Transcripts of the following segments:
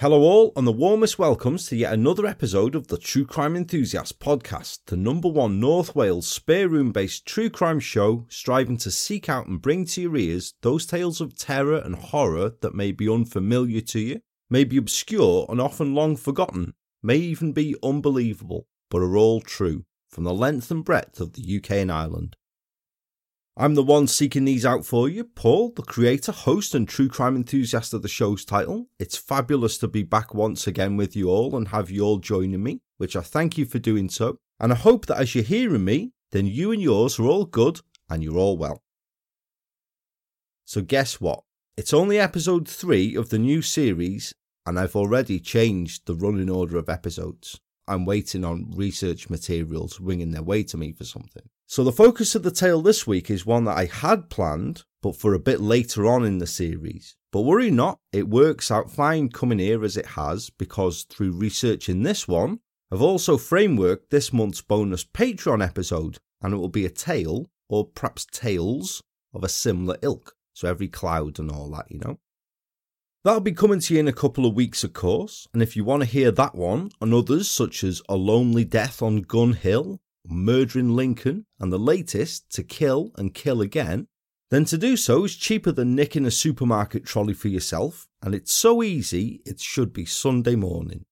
Hello, all, and the warmest welcomes to yet another episode of the True Crime Enthusiast podcast, the number one North Wales spare room based true crime show striving to seek out and bring to your ears those tales of terror and horror that may be unfamiliar to you, may be obscure and often long forgotten, may even be unbelievable, but are all true from the length and breadth of the UK and Ireland. I'm the one seeking these out for you, Paul, the creator, host, and true crime enthusiast of the show's title. It's fabulous to be back once again with you all and have you all joining me, which I thank you for doing so. And I hope that as you're hearing me, then you and yours are all good and you're all well. So, guess what? It's only episode 3 of the new series, and I've already changed the running order of episodes. I'm waiting on research materials winging their way to me for something. So the focus of the tale this week is one that I had planned, but for a bit later on in the series. But worry not, it works out fine coming here as it has, because through researching this one, I've also frameworked this month's bonus Patreon episode, and it will be a tale, or perhaps tales, of a similar ilk. So every cloud and all that, you know. That'll be coming to you in a couple of weeks, of course, and if you want to hear that one and others such as A Lonely Death on Gun Hill, Murdering Lincoln, and the latest, To Kill and Kill Again, then to do so is cheaper than nicking a supermarket trolley for yourself, and it's so easy it should be Sunday morning.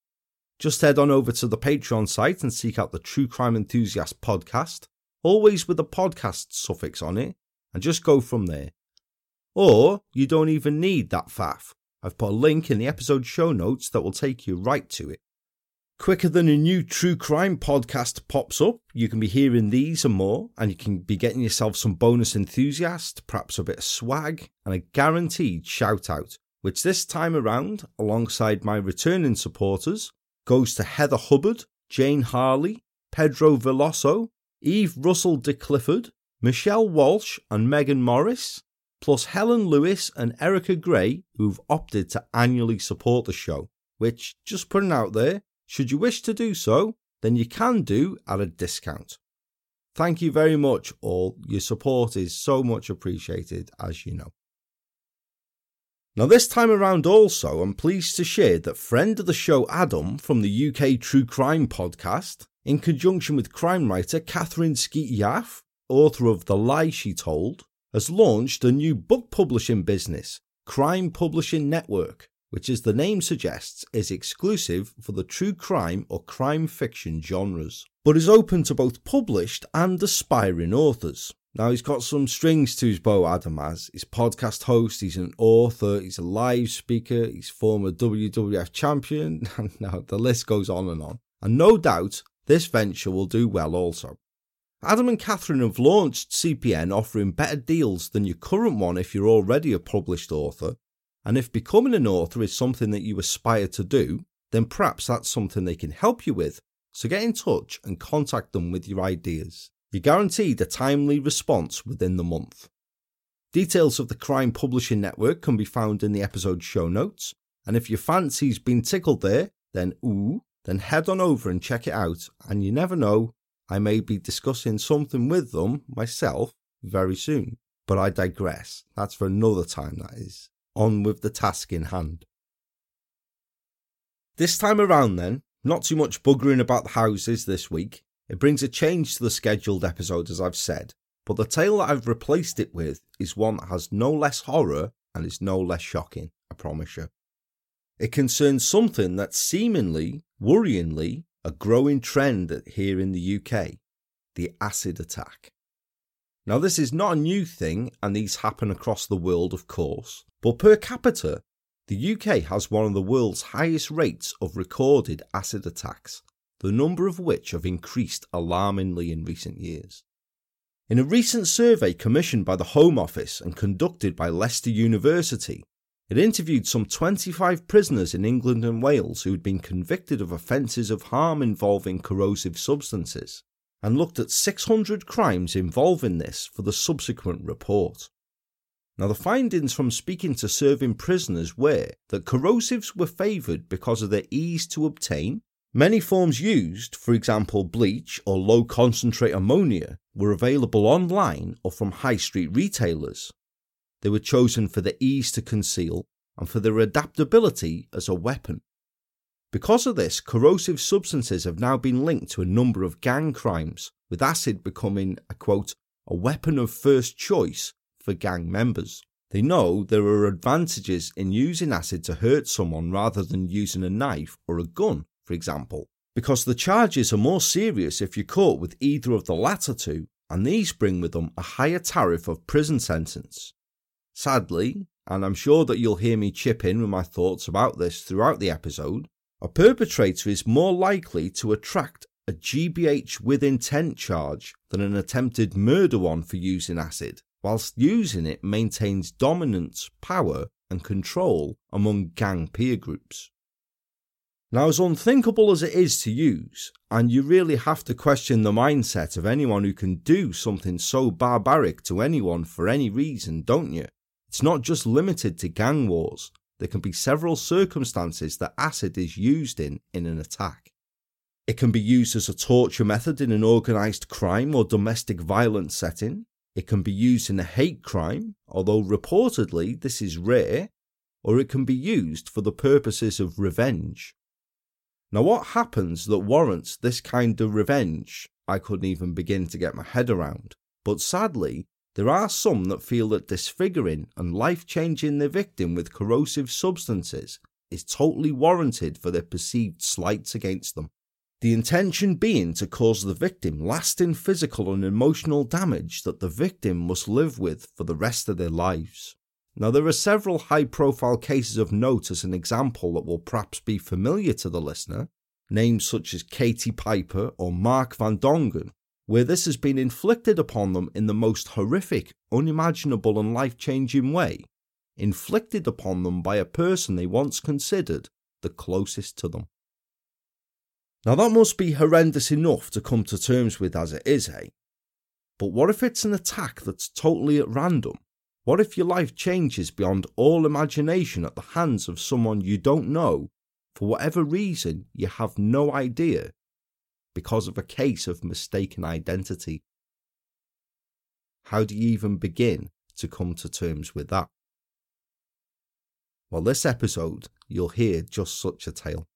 Just head on over to the Patreon site and seek out the True Crime Enthusiast podcast, always with the podcast suffix on it, and just go from there. Or you don't even need that faff. I've put a link in the episode show notes that will take you right to it. Quicker than a new true crime podcast pops up, you can be hearing these and more, and you can be getting yourself some bonus enthusiast, perhaps a bit of swag, and a guaranteed shout out, which this time around, alongside my returning supporters, goes to Heather Hubbard, Jane Harley, Pedro Veloso, Eve Russell de Clifford, Michelle Walsh, and Megan Morris, plus Helen Lewis and Erica Gray, who've opted to annually support the show, which, just putting out there, should you wish to do so, then you can do at a discount. Thank you very much, all. Your support is so much appreciated, as you know. Now, this time around, also, I'm pleased to share that friend of the show Adam from the UK True Crime podcast, in conjunction with crime writer Catherine Skeet Yaff, author of The Lie She Told, has launched a new book publishing business, Crime Publishing Network, which, as the name suggests, is exclusive for the true crime or crime fiction genres, but is open to both published and aspiring authors. Now, he's got some strings to his bow, Adam has. He's podcast host, he's an author, he's a live speaker, he's former WWF champion, and now the list goes on and on. And no doubt, this venture will do well also. Adam and Catherine have launched CPN offering better deals than your current one if you're already a published author, and if becoming an author is something that you aspire to do, then perhaps that's something they can help you with. So get in touch and contact them with your ideas. You're guaranteed a timely response within the month. Details of the Crime Publishing Network can be found in the episode show notes, and if your fancy's been tickled there, then ooh, then head on over and check it out, and you never know, I may be discussing something with them myself very soon. But I digress. That's for another time, that is on with the task in hand. This time around, then, not too much buggering about the houses this week. It brings a change to the scheduled episode, as I've said, but the tale that I've replaced it with is one that has no less horror and is no less shocking, I promise you. It concerns something that's seemingly, worryingly, a growing trend here in the UK the acid attack. Now, this is not a new thing, and these happen across the world, of course, but per capita, the UK has one of the world's highest rates of recorded acid attacks, the number of which have increased alarmingly in recent years. In a recent survey commissioned by the Home Office and conducted by Leicester University, it interviewed some 25 prisoners in England and Wales who had been convicted of offences of harm involving corrosive substances, and looked at 600 crimes involving this for the subsequent report. Now, the findings from speaking to serving prisoners were that corrosives were favoured because of their ease to obtain. Many forms used, for example bleach or low concentrate ammonia, were available online or from high street retailers. They were chosen for their ease to conceal and for their adaptability as a weapon. Because of this, corrosive substances have now been linked to a number of gang crimes, with acid becoming a quote, a weapon of first choice for gang members. They know there are advantages in using acid to hurt someone rather than using a knife or a gun, for example, because the charges are more serious if you're caught with either of the latter two, and these bring with them a higher tariff of prison sentence. Sadly, and I'm sure that you'll hear me chip in with my thoughts about this throughout the episode, a perpetrator is more likely to attract a GBH with intent charge than an attempted murder one for using acid, whilst using it maintains dominance, power, and control among gang peer groups. Now, as unthinkable as it is to use, and you really have to question the mindset of anyone who can do something so barbaric to anyone for any reason, don't you? It's not just limited to gang wars, there can be several circumstances that acid is used in in an attack. It can be used as a torture method in an organised crime or domestic violence setting. It can be used in a hate crime, although reportedly this is rare, or it can be used for the purposes of revenge. Now, what happens that warrants this kind of revenge, I couldn't even begin to get my head around. But sadly, there are some that feel that disfiguring and life changing the victim with corrosive substances is totally warranted for their perceived slights against them the intention being to cause the victim lasting physical and emotional damage that the victim must live with for the rest of their lives. Now, there are several high profile cases of note as an example that will perhaps be familiar to the listener, names such as Katie Piper or Mark Van Dongen, where this has been inflicted upon them in the most horrific, unimaginable, and life changing way, inflicted upon them by a person they once considered the closest to them. Now, that must be horrendous enough to come to terms with as it is, eh? But what if it's an attack that's totally at random? What if your life changes beyond all imagination at the hands of someone you don't know for whatever reason you have no idea because of a case of mistaken identity? How do you even begin to come to terms with that? Well, this episode, you'll hear just such a tale.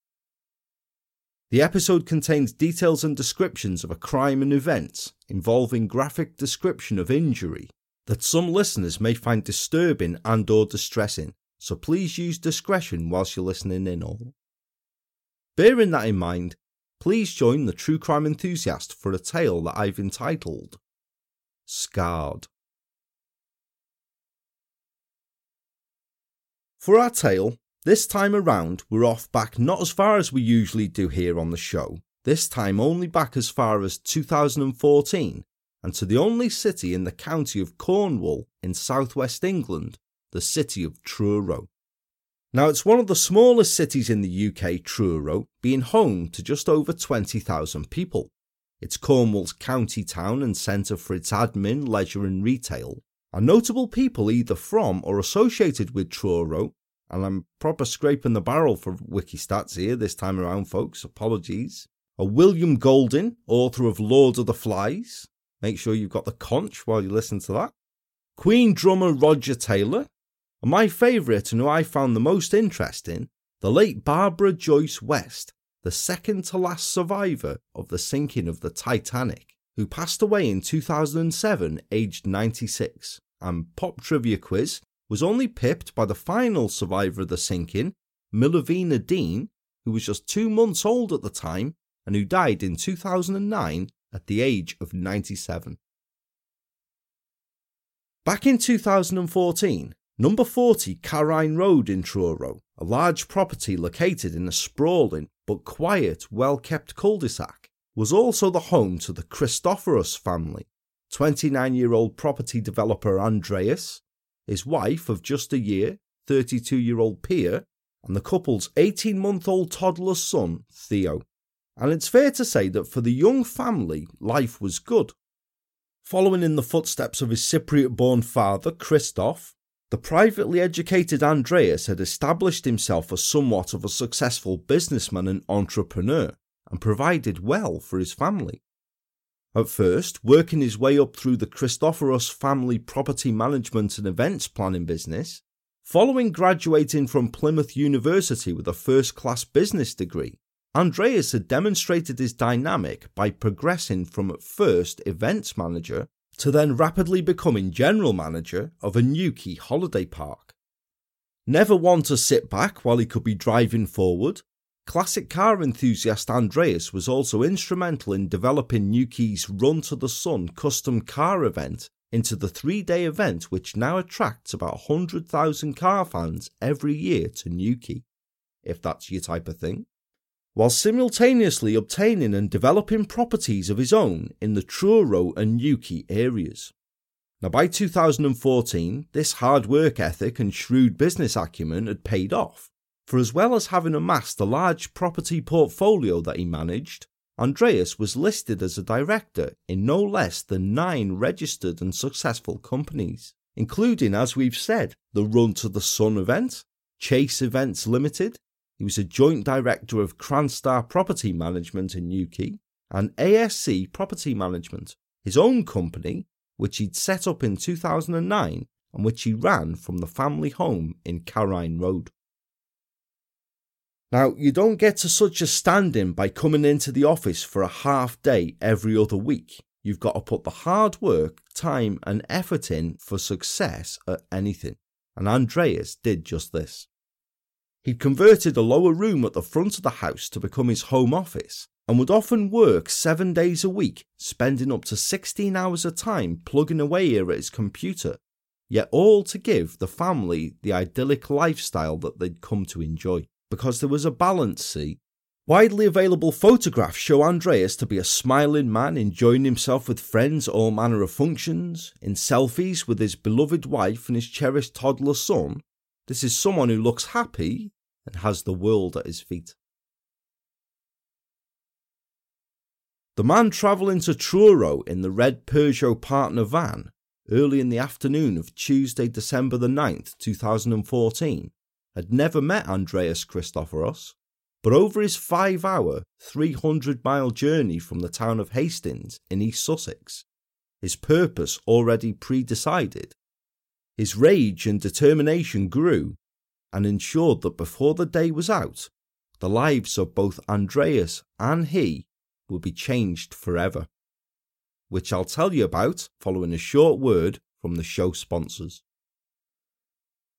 The episode contains details and descriptions of a crime and events involving graphic description of injury that some listeners may find disturbing and or distressing, so please use discretion whilst you're listening in all. Bearing that in mind, please join the true crime enthusiast for a tale that I've entitled Scarred. For our tale, this time around, we're off back not as far as we usually do here on the show, this time only back as far as 2014 and to the only city in the county of Cornwall in southwest England, the city of Truro. Now, it's one of the smallest cities in the UK, Truro, being home to just over 20,000 people. It's Cornwall's county town and centre for its admin, leisure, and retail. And notable people either from or associated with Truro and I'm proper scraping the barrel for Wikistats here this time around, folks. Apologies. A William Golding, author of Lord of the Flies. Make sure you've got the conch while you listen to that. Queen drummer Roger Taylor. My favourite and who I found the most interesting, the late Barbara Joyce West, the second to last survivor of the sinking of the Titanic, who passed away in 2007, aged 96. And pop trivia quiz was only pipped by the final survivor of the sinking, Millvina Dean, who was just two months old at the time and who died in 2009 at the age of 97. Back in 2014, number 40 Carine Road in Truro, a large property located in a sprawling but quiet, well kept cul de sac, was also the home to the Christopheros family. 29 year old property developer Andreas, his wife of just a year, 32 year old Pia, and the couple's 18 month old toddler son, Theo. And it's fair to say that for the young family, life was good. Following in the footsteps of his Cypriot born father, Christoph, the privately educated Andreas had established himself as somewhat of a successful businessman and entrepreneur and provided well for his family. At first, working his way up through the Christopheros family property management and events planning business, Following graduating from Plymouth University with a first class business degree, Andreas had demonstrated his dynamic by progressing from at first events manager to then rapidly becoming general manager of a Newquay holiday park. Never one to sit back while he could be driving forward, classic car enthusiast Andreas was also instrumental in developing Newquay's Run to the Sun custom car event into the three day event which now attracts about 100,000 car fans every year to Newquay, if that's your type of thing, while simultaneously obtaining and developing properties of his own in the Truro and Newquay areas. Now, by 2014, this hard work ethic and shrewd business acumen had paid off, for as well as having amassed a large property portfolio that he managed, Andreas was listed as a director in no less than nine registered and successful companies, including, as we've said, the Run to the Sun event, Chase Events Limited. He was a joint director of Cranstar Property Management in Newquay and ASC Property Management, his own company, which he'd set up in 2009 and which he ran from the family home in Carine Road. Now, you don't get to such a standing by coming into the office for a half day every other week. You've got to put the hard work, time, and effort in for success at anything. And Andreas did just this. He'd converted a lower room at the front of the house to become his home office and would often work seven days a week, spending up to 16 hours a time plugging away here at his computer, yet all to give the family the idyllic lifestyle that they'd come to enjoy because there was a balance, see. Widely available photographs show Andreas to be a smiling man enjoying himself with friends all manner of functions, in selfies with his beloved wife and his cherished toddler son. This is someone who looks happy and has the world at his feet. The man travelling to Truro in the red Peugeot partner van early in the afternoon of Tuesday, December the 9th, 2014, had never met Andreas Christopheros, but over his five hour, 300 mile journey from the town of Hastings in East Sussex, his purpose already pre decided, his rage and determination grew and ensured that before the day was out, the lives of both Andreas and he would be changed forever. Which I'll tell you about following a short word from the show sponsors.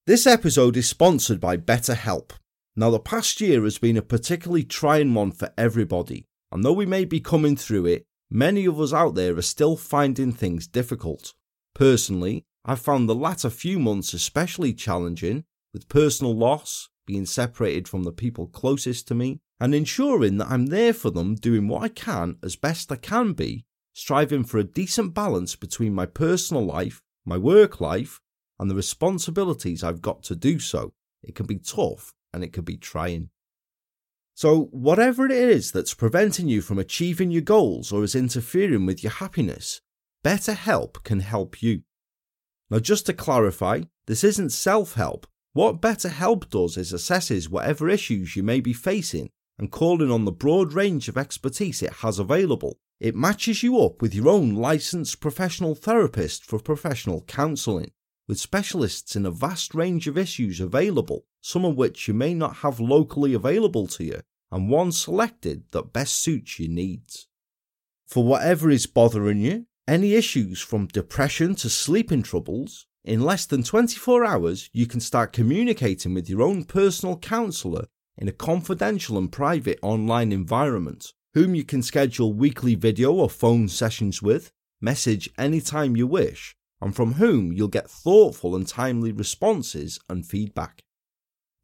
This episode is sponsored by BetterHelp. Now, the past year has been a particularly trying one for everybody, and though we may be coming through it, many of us out there are still finding things difficult. Personally, I've found the latter few months especially challenging, with personal loss, being separated from the people closest to me, and ensuring that I'm there for them doing what I can as best I can be, striving for a decent balance between my personal life, my work life, and the responsibilities I've got to do so. It can be tough and it can be trying. So, whatever it is that's preventing you from achieving your goals or is interfering with your happiness, BetterHelp can help you. Now, just to clarify, this isn't self help. What BetterHelp does is assesses whatever issues you may be facing and calling on the broad range of expertise it has available. It matches you up with your own licensed professional therapist for professional counselling with specialists in a vast range of issues available, some of which you may not have locally available to you, and one selected that best suits your needs. For whatever is bothering you, any issues from depression to sleeping troubles, in less than 24 hours you can start communicating with your own personal counsellor in a confidential and private online environment, whom you can schedule weekly video or phone sessions with, message anytime you wish, and from whom you'll get thoughtful and timely responses and feedback.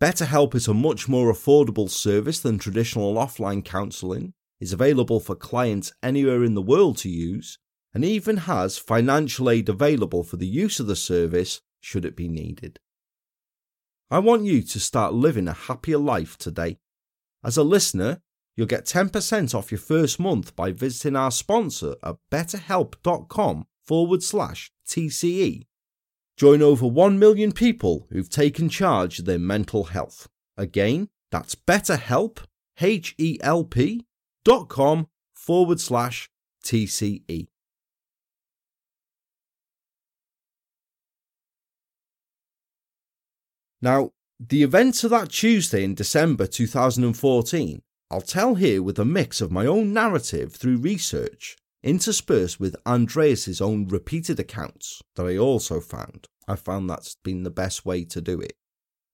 BetterHelp is a much more affordable service than traditional offline counselling, is available for clients anywhere in the world to use, and even has financial aid available for the use of the service should it be needed. I want you to start living a happier life today. As a listener, you'll get 10% off your first month by visiting our sponsor at betterhelp.com forward slash TCE. Join over 1 million people who've taken charge of their mental health. Again, that's betterhelp, H-E-L-P dot com forward slash TCE. Now, the events of that Tuesday in December 2014, I'll tell here with a mix of my own narrative through research, interspersed with Andreas's own repeated accounts that I also found. I found that's been the best way to do it.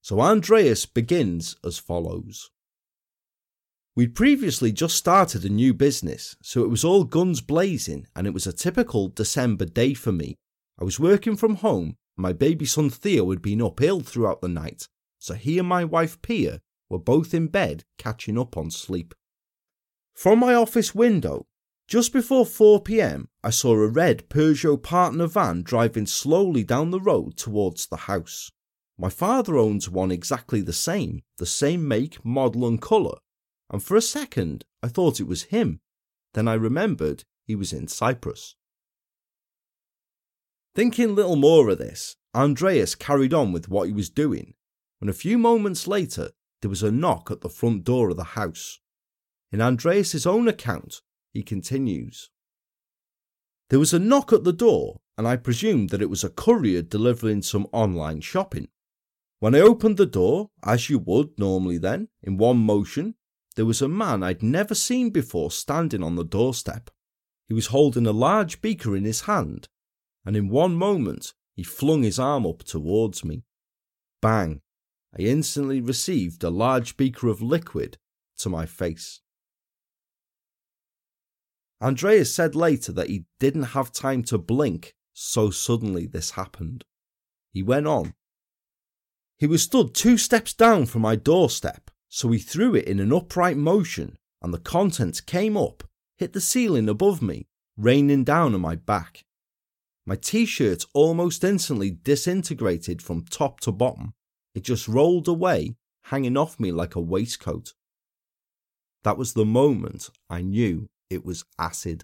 So Andreas begins as follows. We'd previously just started a new business, so it was all guns blazing and it was a typical December day for me. I was working from home, my baby son Theo had been up ill throughout the night, so he and my wife Pia were both in bed catching up on sleep. From my office window, just before 4pm, I saw a red Peugeot partner van driving slowly down the road towards the house. My father owns one exactly the same, the same make, model, and colour, and for a second I thought it was him. Then I remembered he was in Cyprus. Thinking little more of this, Andreas carried on with what he was doing, when a few moments later there was a knock at the front door of the house. In Andreas's own account, he continues There was a knock at the door, and I presumed that it was a courier delivering some online shopping. When I opened the door, as you would normally then, in one motion, there was a man I'd never seen before standing on the doorstep. He was holding a large beaker in his hand, and in one moment he flung his arm up towards me. Bang! I instantly received a large beaker of liquid to my face. Andreas said later that he didn't have time to blink, so suddenly this happened. He went on. He was stood two steps down from my doorstep so he threw it in an upright motion, and the contents came up, hit the ceiling above me, raining down on my back. My t shirt almost instantly disintegrated from top to bottom. It just rolled away, hanging off me like a waistcoat. That was the moment I knew it was acid.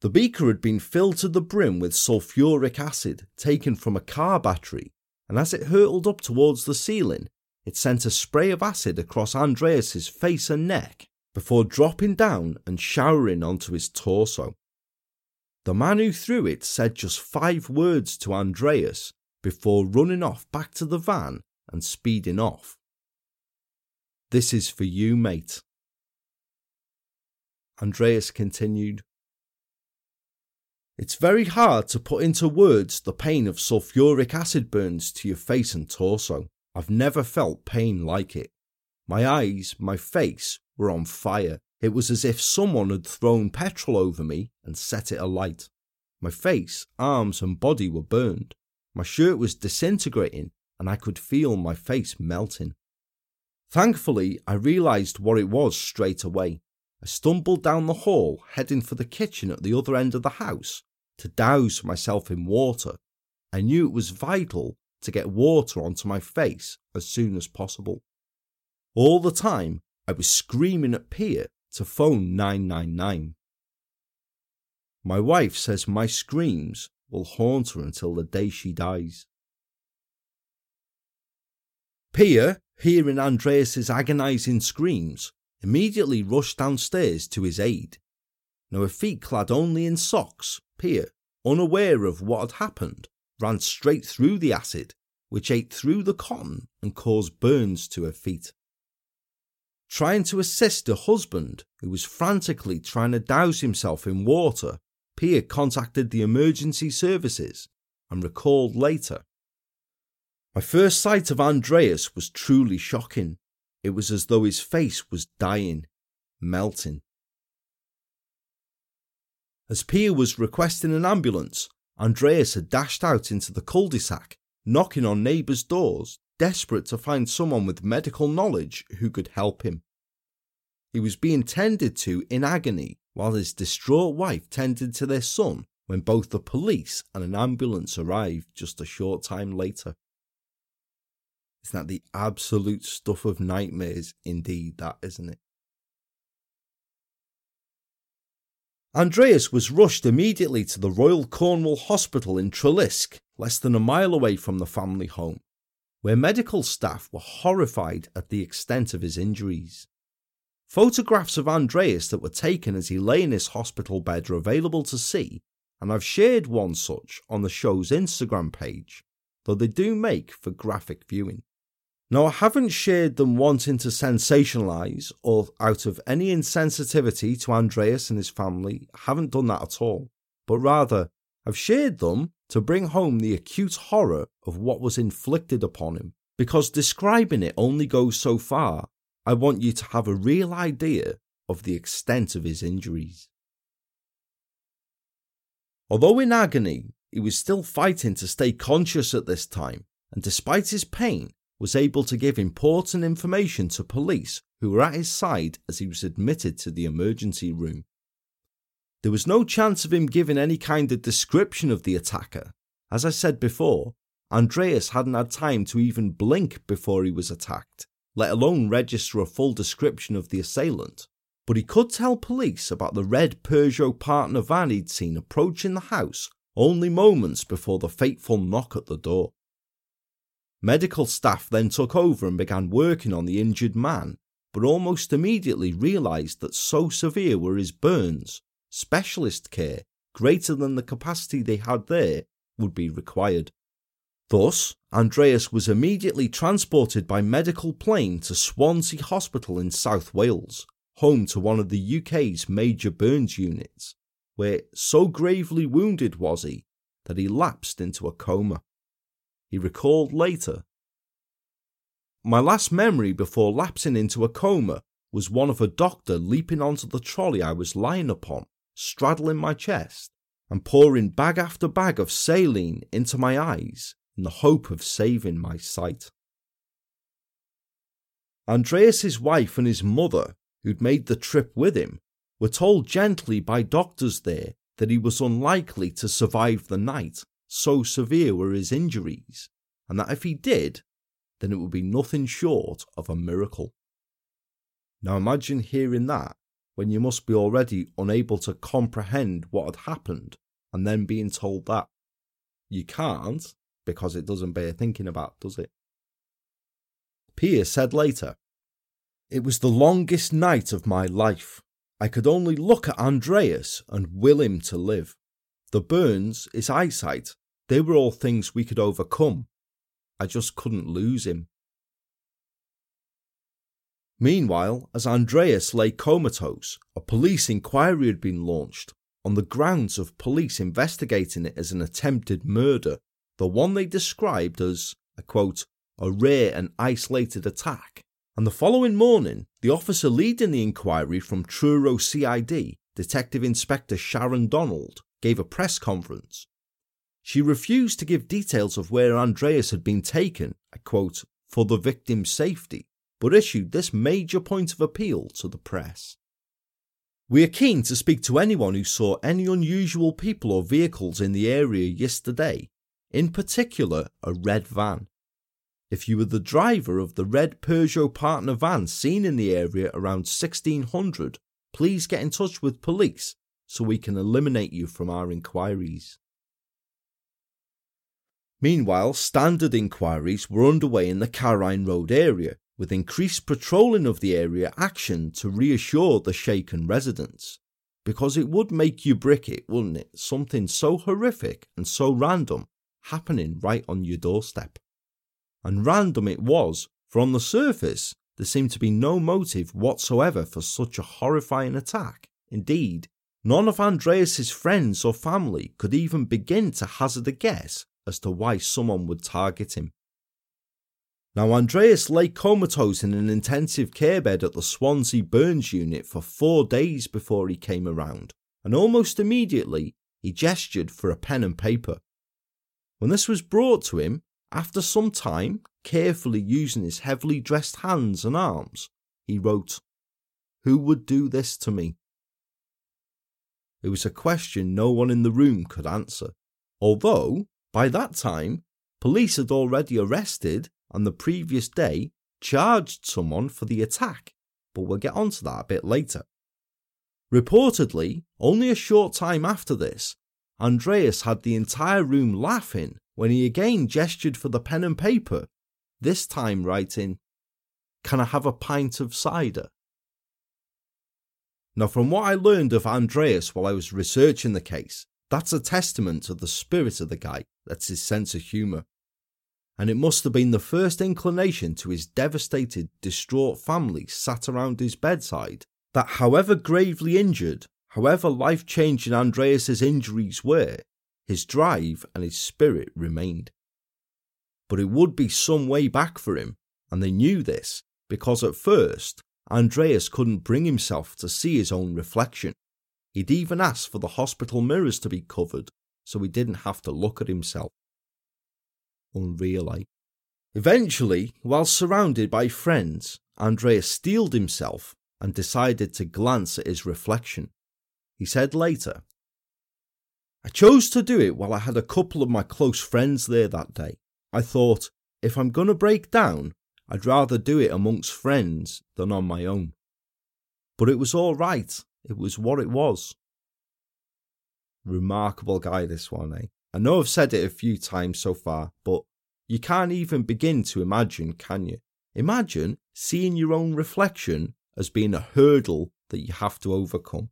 The beaker had been filled to the brim with sulfuric acid taken from a car battery and as it hurtled up towards the ceiling, it sent a spray of acid across Andreas's face and neck before dropping down and showering onto his torso. The man who threw it said just five words to Andreas before running off back to the van and speeding off. This is for you, mate. Andreas continued, it's very hard to put into words the pain of sulfuric acid burns to your face and torso. I've never felt pain like it. My eyes, my face were on fire. It was as if someone had thrown petrol over me and set it alight. My face, arms, and body were burned. My shirt was disintegrating and I could feel my face melting. Thankfully, I realised what it was straight away. I stumbled down the hall, heading for the kitchen at the other end of the house to douse myself in water. I knew it was vital to get water onto my face as soon as possible. All the time, I was screaming at Pia to phone 999. My wife says my screams will haunt her until the day she dies. Pia, hearing Andreas's agonizing screams, immediately rushed downstairs to his aid. Now, her feet clad only in socks, Pia, unaware of what had happened, ran straight through the acid, which ate through the cotton and caused burns to her feet. Trying to assist her husband, who was frantically trying to douse himself in water, Pia contacted the emergency services and recalled later. My first sight of Andreas was truly shocking. It was as though his face was dying, melting. As Pia was requesting an ambulance, Andreas had dashed out into the cul de sac, knocking on neighbours' doors, desperate to find someone with medical knowledge who could help him. He was being tended to in agony while his distraught wife tended to their son when both the police and an ambulance arrived just a short time later. Isn't that the absolute stuff of nightmares? Indeed, that isn't it? Andreas was rushed immediately to the Royal Cornwall Hospital in Treliske, less than a mile away from the family home, where medical staff were horrified at the extent of his injuries. Photographs of Andreas that were taken as he lay in his hospital bed are available to see, and I've shared one such on the show's Instagram page. though they do make for graphic viewing. Now, I haven't shared them wanting to sensationalise or out of any insensitivity to Andreas and his family, I haven't done that at all, but rather, I've shared them to bring home the acute horror of what was inflicted upon him, because describing it only goes so far. I want you to have a real idea of the extent of his injuries. Although in agony, he was still fighting to stay conscious at this time, and despite his pain, was able to give important information to police who were at his side as he was admitted to the emergency room. There was no chance of him giving any kind of description of the attacker. As I said before, Andreas hadn't had time to even blink before he was attacked, let alone register a full description of the assailant. But he could tell police about the red Peugeot partner van he'd seen approaching the house only moments before the fateful knock at the door. Medical staff then took over and began working on the injured man, but almost immediately realised that so severe were his burns, specialist care greater than the capacity they had there would be required. Thus, Andreas was immediately transported by medical plane to Swansea Hospital in South Wales, home to one of the UK's major burns units, where so gravely wounded was he that he lapsed into a coma. He recalled later My last memory before lapsing into a coma was one of a doctor leaping onto the trolley I was lying upon, straddling my chest, and pouring bag after bag of saline into my eyes in the hope of saving my sight. Andreas's wife and his mother, who'd made the trip with him, were told gently by doctors there that he was unlikely to survive the night, so severe were his injuries, and that if he did, then it would be nothing short of a miracle. Now imagine hearing that when you must be already unable to comprehend what had happened and then being told that. You can't because it doesn't bear thinking about, does it? Pierce said later, It was the longest night of my life. I could only look at Andreas and will him to live. The burns, his eyesight, they were all things we could overcome. I just couldn't lose him. Meanwhile, as Andreas lay comatose, a police inquiry had been launched on the grounds of police investigating it as an attempted murder the one they described as a quote, a rare and isolated attack. And the following morning, the officer leading the inquiry from Truro CID, Detective Inspector Sharon Donald, gave a press conference. She refused to give details of where Andreas had been taken, I quote, for the victim's safety, but issued this major point of appeal to the press. We are keen to speak to anyone who saw any unusual people or vehicles in the area yesterday in particular a red van. If you were the driver of the red Peugeot partner van seen in the area around 1600, please get in touch with police so we can eliminate you from our inquiries. Meanwhile, standard inquiries were underway in the Carine Road area, with increased patrolling of the area action to reassure the shaken residents. Because it would make you brick it, wouldn't it? Something so horrific and so random happening right on your doorstep. And random it was, for on the surface, there seemed to be no motive whatsoever for such a horrifying attack. Indeed, none of Andreas's friends or family could even begin to hazard a guess as to why someone would target him. Now, Andreas lay comatose in an intensive care bed at the Swansea Burns unit for four days before he came around, and almost immediately he gestured for a pen and paper. When this was brought to him, after some time, carefully using his heavily dressed hands and arms, he wrote, Who would do this to me? It was a question no one in the room could answer, although, by that time, police had already arrested and the previous day charged someone for the attack, but we'll get onto that a bit later. Reportedly, only a short time after this, Andreas had the entire room laughing when he again gestured for the pen and paper, this time writing, Can I have a pint of cider? Now, from what I learned of Andreas while I was researching the case, that's a testament to the spirit of the guy, that's his sense of humour. And it must have been the first inclination to his devastated, distraught family sat around his bedside that, however gravely injured, however life changing Andreas's injuries were, his drive and his spirit remained. But it would be some way back for him, and they knew this because at first Andreas couldn't bring himself to see his own reflection. He'd even asked for the hospital mirrors to be covered so he didn't have to look at himself. Unreal, eh? Eventually, while surrounded by friends, Andreas steeled himself and decided to glance at his reflection. He said later, I chose to do it while I had a couple of my close friends there that day. I thought, if I'm going to break down, I'd rather do it amongst friends than on my own. But it was all right. It was what it was. Remarkable guy, this one, eh? I know I've said it a few times so far, but you can't even begin to imagine, can you? Imagine seeing your own reflection as being a hurdle that you have to overcome.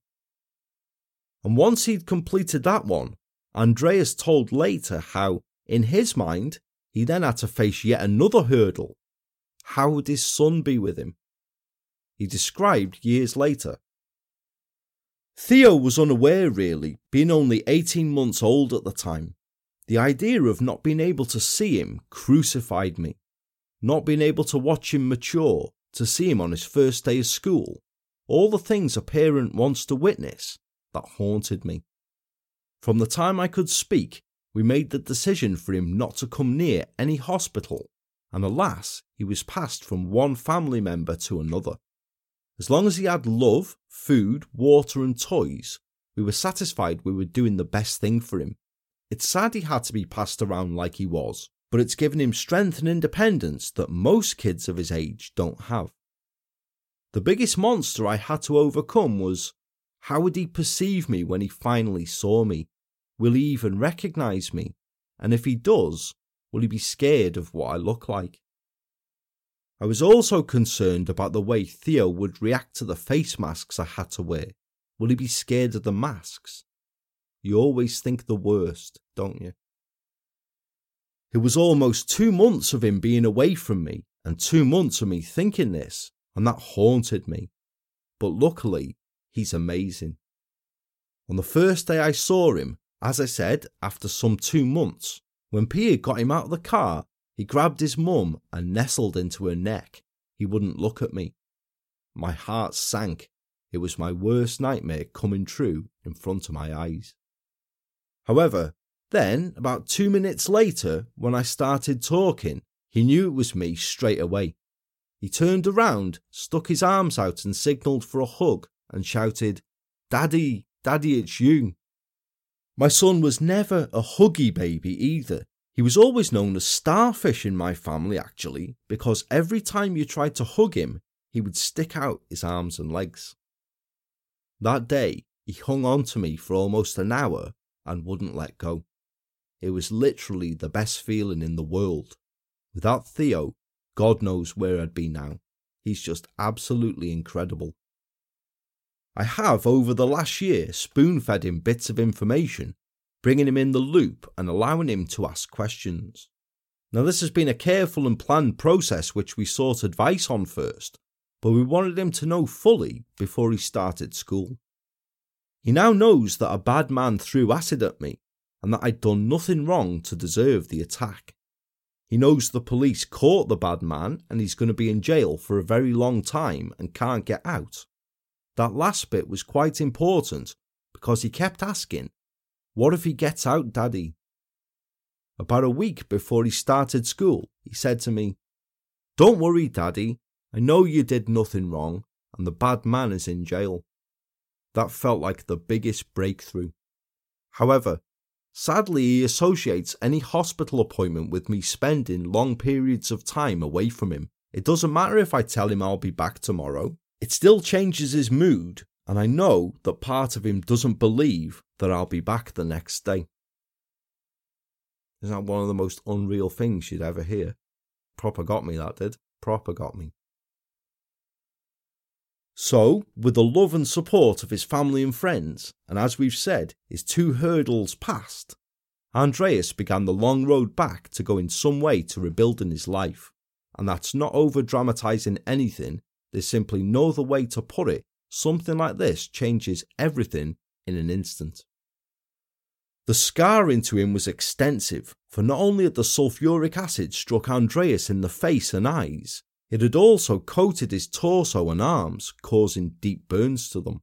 And once he'd completed that one, Andreas told later how, in his mind, he then had to face yet another hurdle how would his son be with him? He described years later. Theo was unaware, really, being only 18 months old at the time. The idea of not being able to see him crucified me. Not being able to watch him mature, to see him on his first day of school, all the things a parent wants to witness, that haunted me. From the time I could speak, we made the decision for him not to come near any hospital and alas, he was passed from one family member to another. As long as he had love, food, water, and toys, we were satisfied we were doing the best thing for him. It's sad he had to be passed around like he was, but it's given him strength and independence that most kids of his age don't have. The biggest monster I had to overcome was how would he perceive me when he finally saw me? Will he even recognise me? And if he does, Will he be scared of what I look like? I was also concerned about the way Theo would react to the face masks I had to wear. Will he be scared of the masks? You always think the worst, don't you? It was almost two months of him being away from me, and two months of me thinking this, and that haunted me. But luckily, he's amazing. On the first day I saw him, as I said, after some two months, when Pia got him out of the car, he grabbed his mum and nestled into her neck. He wouldn't look at me. My heart sank. It was my worst nightmare coming true in front of my eyes. However, then, about two minutes later, when I started talking, he knew it was me straight away. He turned around, stuck his arms out and signalled for a hug and shouted, Daddy, Daddy, it's you. My son was never a huggy baby either. He was always known as Starfish in my family, actually, because every time you tried to hug him, he would stick out his arms and legs. That day, he hung on to me for almost an hour and wouldn't let go. It was literally the best feeling in the world. Without Theo, God knows where I'd be now. He's just absolutely incredible. I have, over the last year, spoon fed him bits of information, bringing him in the loop and allowing him to ask questions. Now, this has been a careful and planned process which we sought advice on first, but we wanted him to know fully before he started school. He now knows that a bad man threw acid at me and that I'd done nothing wrong to deserve the attack. He knows the police caught the bad man and he's going to be in jail for a very long time and can't get out. That last bit was quite important because he kept asking, What if he gets out, Daddy? About a week before he started school, he said to me, Don't worry, Daddy. I know you did nothing wrong, and the bad man is in jail. That felt like the biggest breakthrough. However, sadly, he associates any hospital appointment with me spending long periods of time away from him. It doesn't matter if I tell him I'll be back tomorrow. It still changes his mood, and I know that part of him doesn't believe that I'll be back the next day. Isn't that one of the most unreal things you'd ever hear? Proper got me, that did. Proper got me. So, with the love and support of his family and friends, and as we've said, his two hurdles passed, Andreas began the long road back to go in some way to rebuilding his life. And that's not over dramatising anything, there's simply no other way to put it. Something like this changes everything in an instant. The scarring to him was extensive, for not only had the sulphuric acid struck Andreas in the face and eyes, it had also coated his torso and arms, causing deep burns to them.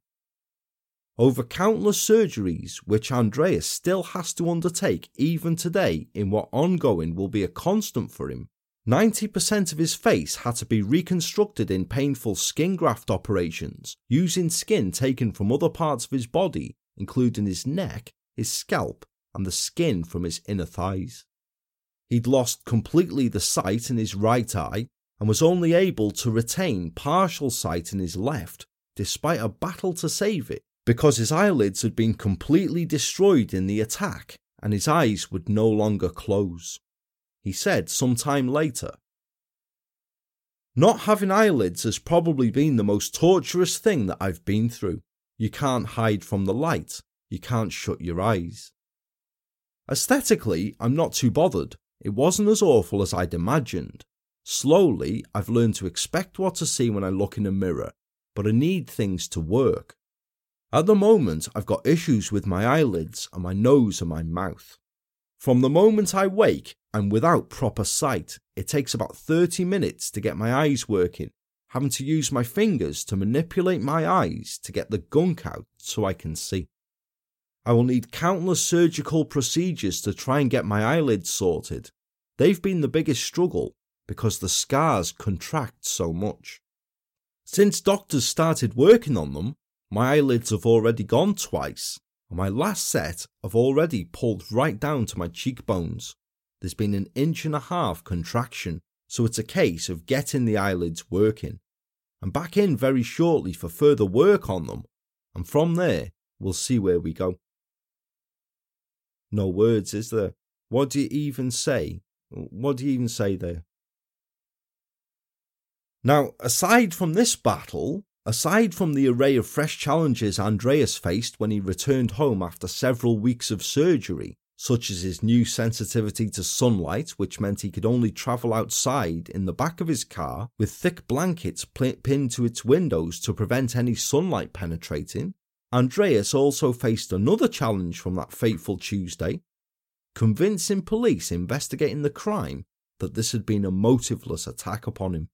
Over countless surgeries, which Andreas still has to undertake even today in what ongoing will be a constant for him, 90% of his face had to be reconstructed in painful skin graft operations using skin taken from other parts of his body, including his neck his scalp, and the skin from his inner thighs. He'd lost completely the sight in his right eye and was only able to retain partial sight in his left, despite a battle to save it, because his eyelids had been completely destroyed in the attack and his eyes would no longer close. He said some time later, Not having eyelids has probably been the most torturous thing that I've been through. You can't hide from the light, you can't shut your eyes. Aesthetically, I'm not too bothered. It wasn't as awful as I'd imagined. Slowly, I've learned to expect what to see when I look in a mirror, but I need things to work. At the moment, I've got issues with my eyelids and my nose and my mouth. From the moment I wake, I'm without proper sight. It takes about 30 minutes to get my eyes working, having to use my fingers to manipulate my eyes to get the gunk out so I can see. I will need countless surgical procedures to try and get my eyelids sorted. They've been the biggest struggle because the scars contract so much. Since doctors started working on them, my eyelids have already gone twice, and my last set have already pulled right down to my cheekbones. There's been an inch and a half contraction, so it's a case of getting the eyelids working. I'm back in very shortly for further work on them, and from there, we'll see where we go no words, is there? What do you even say? What do you even say there? Now, aside from this battle, aside from the array of fresh challenges Andreas faced when he returned home after several weeks of surgery, such as his new sensitivity to sunlight, which meant he could only travel outside in the back of his car with thick blankets pinned to its windows to prevent any sunlight penetrating, Andreas also faced another challenge from that fateful Tuesday, convincing police investigating the crime that this had been a motiveless attack upon him.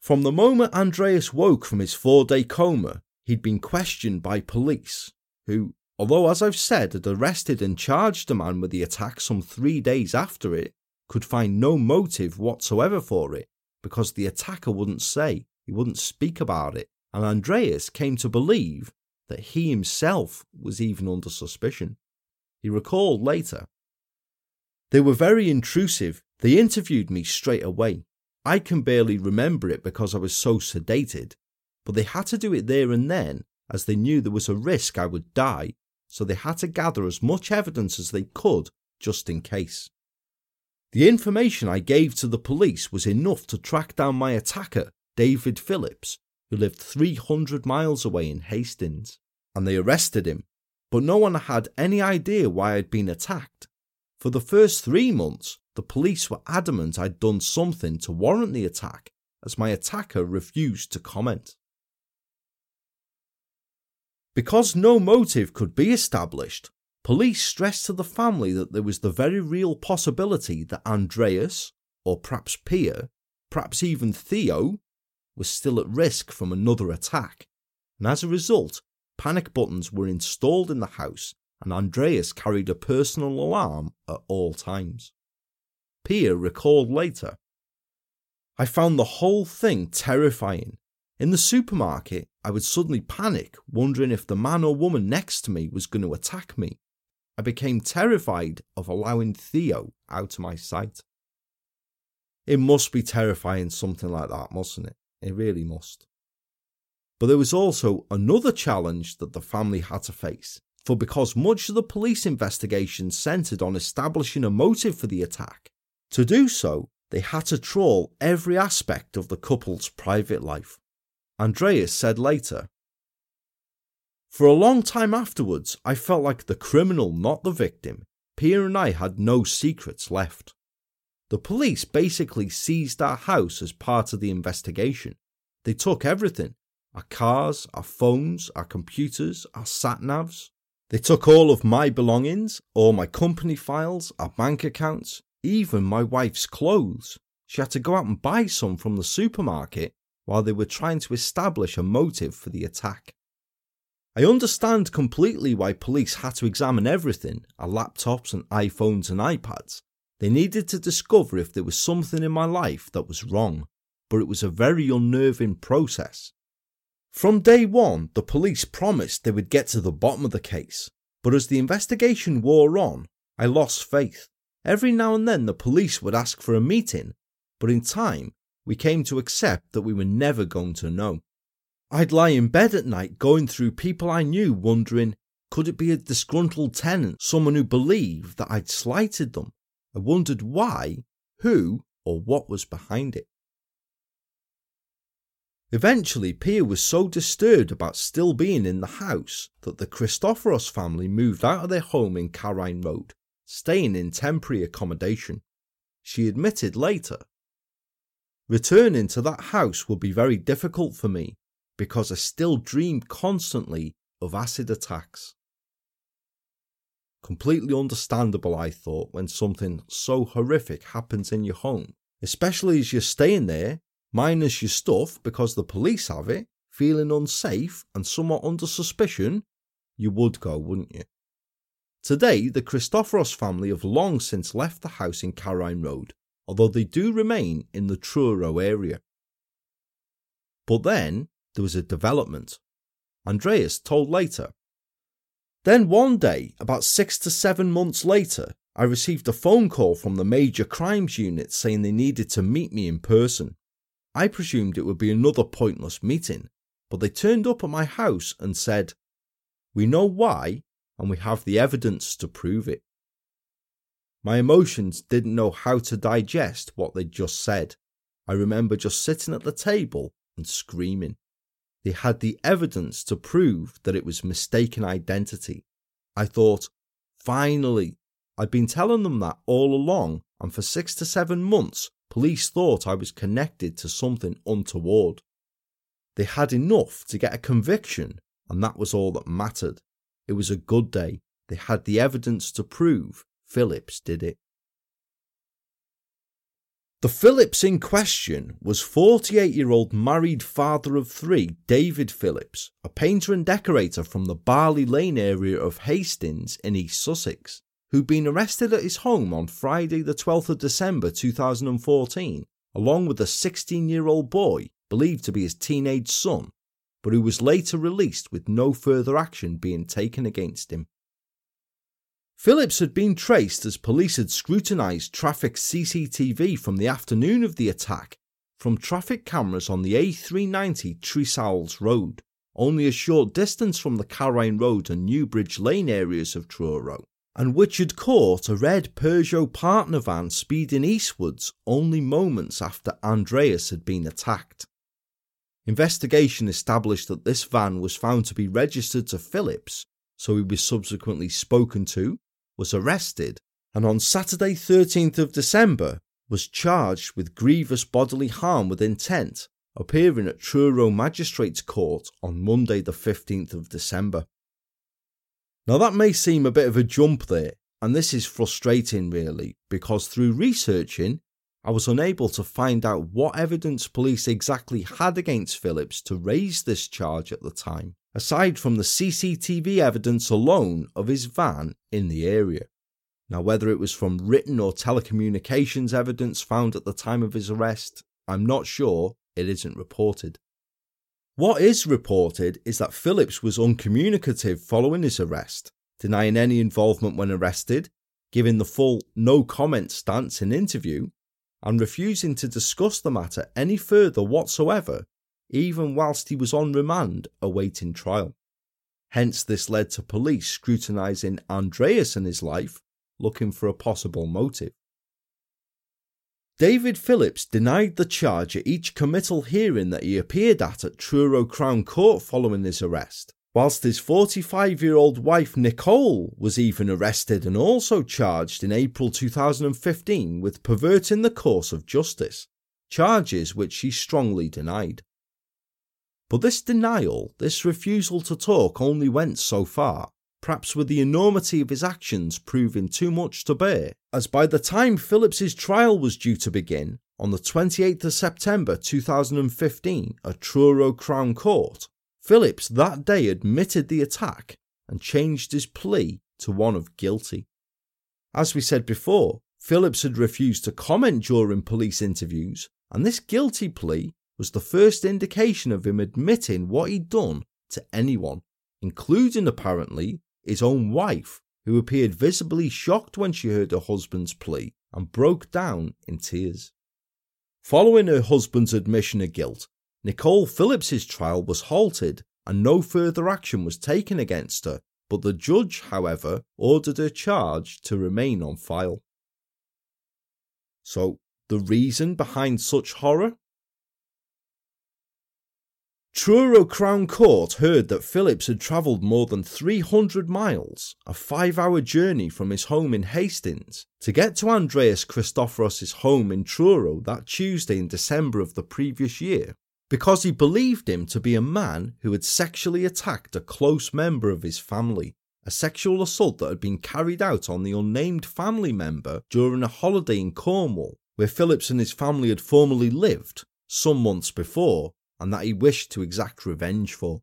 From the moment Andreas woke from his four day coma, he'd been questioned by police, who, although as I've said had arrested and charged the man with the attack some three days after it, could find no motive whatsoever for it because the attacker wouldn't say, he wouldn't speak about it, and Andreas came to believe that he himself was even under suspicion. He recalled later. They were very intrusive. They interviewed me straight away. I can barely remember it because I was so sedated, but they had to do it there and then as they knew there was a risk I would die, so they had to gather as much evidence as they could just in case. The information I gave to the police was enough to track down my attacker, David Phillips, who lived 300 miles away in Hastings, and they arrested him, but no one had any idea why I'd been attacked. For the first three months, the police were adamant I'd done something to warrant the attack, as my attacker refused to comment. Because no motive could be established, police stressed to the family that there was the very real possibility that Andreas, or perhaps Pia, perhaps even Theo, was still at risk from another attack, and as a result, panic buttons were installed in the house and Andreas carried a personal alarm at all times. Pia recalled later I found the whole thing terrifying. In the supermarket, I would suddenly panic, wondering if the man or woman next to me was going to attack me. I became terrified of allowing Theo out of my sight. It must be terrifying, something like that, mustn't it? It really must. But there was also another challenge that the family had to face. For because much of the police investigation centred on establishing a motive for the attack, to do so, they had to trawl every aspect of the couple's private life. Andreas said later, For a long time afterwards, I felt like the criminal, not the victim. Pia and I had no secrets left. The police basically seized our house as part of the investigation. They took everything our cars, our phones, our computers, our sat navs. They took all of my belongings, all my company files, our bank accounts, even my wife's clothes. She had to go out and buy some from the supermarket while they were trying to establish a motive for the attack. I understand completely why police had to examine everything our laptops and iPhones and iPads. They needed to discover if there was something in my life that was wrong, but it was a very unnerving process. From day one, the police promised they would get to the bottom of the case, but as the investigation wore on, I lost faith. Every now and then the police would ask for a meeting, but in time, we came to accept that we were never going to know. I'd lie in bed at night going through people I knew, wondering could it be a disgruntled tenant, someone who believed that I'd slighted them? I wondered why, who, or what was behind it. Eventually, Pia was so disturbed about still being in the house that the Christopheros family moved out of their home in Carine Road, staying in temporary accommodation. She admitted later, Returning to that house would be very difficult for me because I still dream constantly of acid attacks. Completely understandable, I thought, when something so horrific happens in your home, especially as you're staying there minus your stuff because the police have it, feeling unsafe and somewhat under suspicion, you would go, wouldn't you? Today, the Christopheros family have long since left the house in Carine Road, although they do remain in the Truro area. But then there was a development. Andreas told later. Then one day, about six to seven months later, I received a phone call from the major crimes unit saying they needed to meet me in person. I presumed it would be another pointless meeting, but they turned up at my house and said, We know why, and we have the evidence to prove it. My emotions didn't know how to digest what they'd just said. I remember just sitting at the table and screaming. They had the evidence to prove that it was mistaken identity. I thought, finally, I'd been telling them that all along, and for six to seven months, Police thought I was connected to something untoward. They had enough to get a conviction, and that was all that mattered. It was a good day. They had the evidence to prove Phillips did it. The Phillips in question was 48 year old married father of three, David Phillips, a painter and decorator from the Barley Lane area of Hastings in East Sussex who'd been arrested at his home on Friday, the 12th of December 2014, along with a 16 year old boy believed to be his teenage son, but who was later released with no further action being taken against him. Phillips had been traced as police had scrutinised traffic CCTV from the afternoon of the attack from traffic cameras on the A390 Tressals Road, only a short distance from the Carine Road and Newbridge Lane areas of Truro and which had caught a red Peugeot partner van speeding eastwards only moments after Andreas had been attacked. Investigation established that this van was found to be registered to Phillips, so he was subsequently spoken to, was arrested, and on Saturday 13th of December was charged with grievous bodily harm with intent, appearing at Truro Magistrates Court on Monday the 15th of December. Now, that may seem a bit of a jump there, and this is frustrating really, because through researching, I was unable to find out what evidence police exactly had against Phillips to raise this charge at the time, aside from the CCTV evidence alone of his van in the area. Now, whether it was from written or telecommunications evidence found at the time of his arrest, I'm not sure, it isn't reported. What is reported is that Phillips was uncommunicative following his arrest, denying any involvement when arrested, giving the full no comment stance in interview, and refusing to discuss the matter any further whatsoever, even whilst he was on remand awaiting trial. Hence, this led to police scrutinising Andreas and his life, looking for a possible motive. David Phillips denied the charge at each committal hearing that he appeared at at Truro Crown Court following his arrest, whilst his 45 year old wife Nicole was even arrested and also charged in April 2015 with perverting the course of justice, charges which she strongly denied. But this denial, this refusal to talk, only went so far, perhaps with the enormity of his actions proving too much to bear, as by the time Phillips's trial was due to begin, on the 28th of September 2015 at Truro Crown Court, Phillips that day admitted the attack and changed his plea to one of guilty. As we said before, Phillips had refused to comment during police interviews, and this guilty plea was the first indication of him admitting what he'd done to anyone, including apparently his own wife, who appeared visibly shocked when she heard her husband's plea and broke down in tears. Following her husband's admission of guilt, Nicole Phillips's trial was halted and no further action was taken against her, but the judge, however, ordered her charge to remain on file. So, the reason behind such horror? Truro Crown Court heard that Phillips had travelled more than 300 miles, a five hour journey from his home in Hastings, to get to Andreas Christopheros' home in Truro that Tuesday in December of the previous year because he believed him to be a man who had sexually attacked a close member of his family, a sexual assault that had been carried out on the unnamed family member during a holiday in Cornwall, where Phillips and his family had formerly lived some months before, and that he wished to exact revenge for.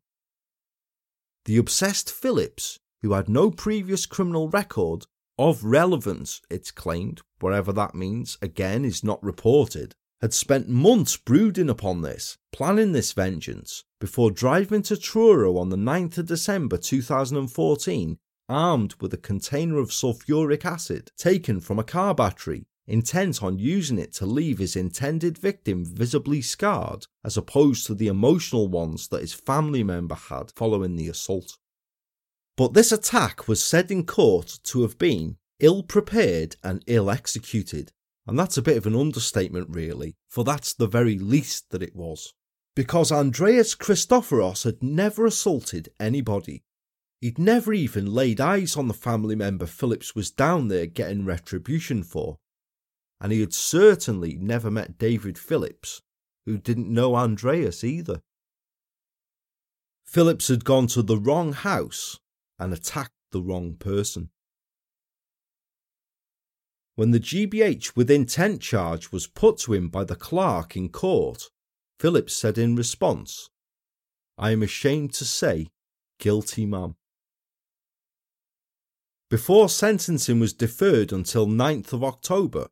The obsessed Phillips, who had no previous criminal record of relevance, it's claimed, whatever that means, again is not reported, had spent months brooding upon this, planning this vengeance, before driving to Truro on the 9th of December 2014, armed with a container of sulfuric acid taken from a car battery, intent on using it to leave his intended victim visibly scarred, as opposed to the emotional ones that his family member had following the assault. But this attack was said in court to have been ill prepared and ill executed, and that's a bit of an understatement, really, for that's the very least that it was. Because Andreas Christopheros had never assaulted anybody. He'd never even laid eyes on the family member Phillips was down there getting retribution for. And he had certainly never met David Phillips, who didn't know Andreas either. Phillips had gone to the wrong house and attacked the wrong person. When the GBH with intent charge was put to him by the clerk in court, Phillips said in response, I am ashamed to say, guilty ma'am. Before sentencing was deferred until 9th of October,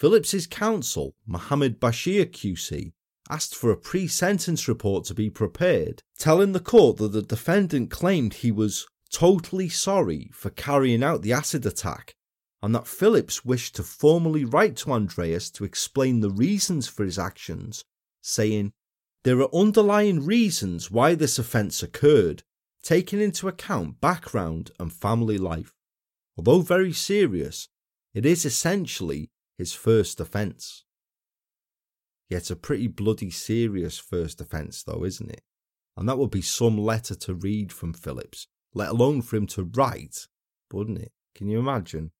Phillips's counsel, Mohammed Bashir QC, asked for a pre-sentence report to be prepared, telling the court that the defendant claimed he was totally sorry for carrying out the acid attack and that Phillips wished to formally write to Andreas to explain the reasons for his actions, saying, There are underlying reasons why this offence occurred, taking into account background and family life. Although very serious, it is essentially his first offence. Yet a pretty bloody serious first offence, though, isn't it? And that would be some letter to read from Phillips, let alone for him to write, wouldn't it? Can you imagine?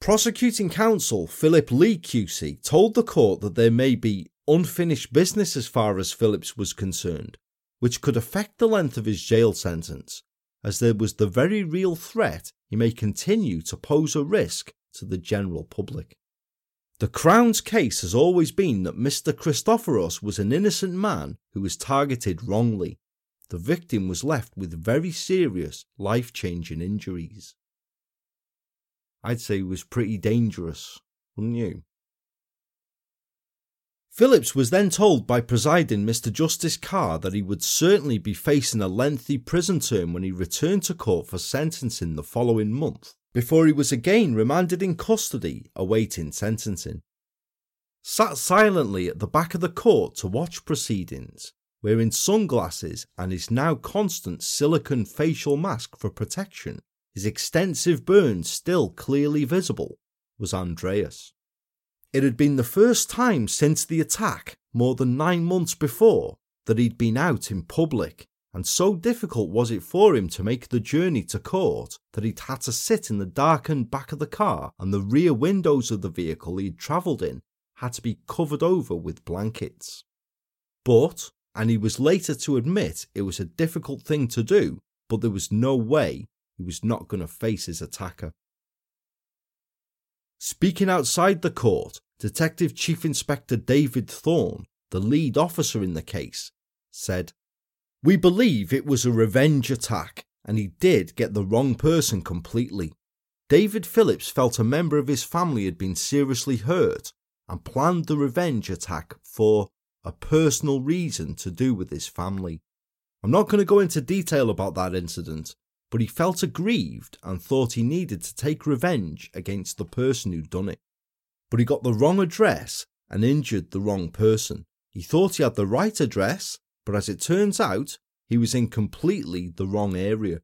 Prosecuting counsel Philip Lee QC told the court that there may be unfinished business as far as Phillips was concerned, which could affect the length of his jail sentence, as there was the very real threat he may continue to pose a risk to the general public. The Crown's case has always been that Mr. Christopheros was an innocent man who was targeted wrongly. The victim was left with very serious, life changing injuries. I'd say he was pretty dangerous, wouldn't you? Phillips was then told by presiding Mr. Justice Carr that he would certainly be facing a lengthy prison term when he returned to court for sentencing the following month, before he was again remanded in custody awaiting sentencing. Sat silently at the back of the court to watch proceedings, wearing sunglasses and his now constant silicone facial mask for protection, his extensive burns still clearly visible, was Andreas. It had been the first time since the attack, more than nine months before, that he'd been out in public, and so difficult was it for him to make the journey to court that he'd had to sit in the darkened back of the car and the rear windows of the vehicle he'd travelled in had to be covered over with blankets. But, and he was later to admit it was a difficult thing to do, but there was no way he was not going to face his attacker. Speaking outside the court, Detective Chief Inspector David Thorne, the lead officer in the case, said, We believe it was a revenge attack, and he did get the wrong person completely. David Phillips felt a member of his family had been seriously hurt and planned the revenge attack for a personal reason to do with his family. I'm not going to go into detail about that incident, but he felt aggrieved and thought he needed to take revenge against the person who'd done it. But he got the wrong address and injured the wrong person. He thought he had the right address, but as it turns out, he was in completely the wrong area.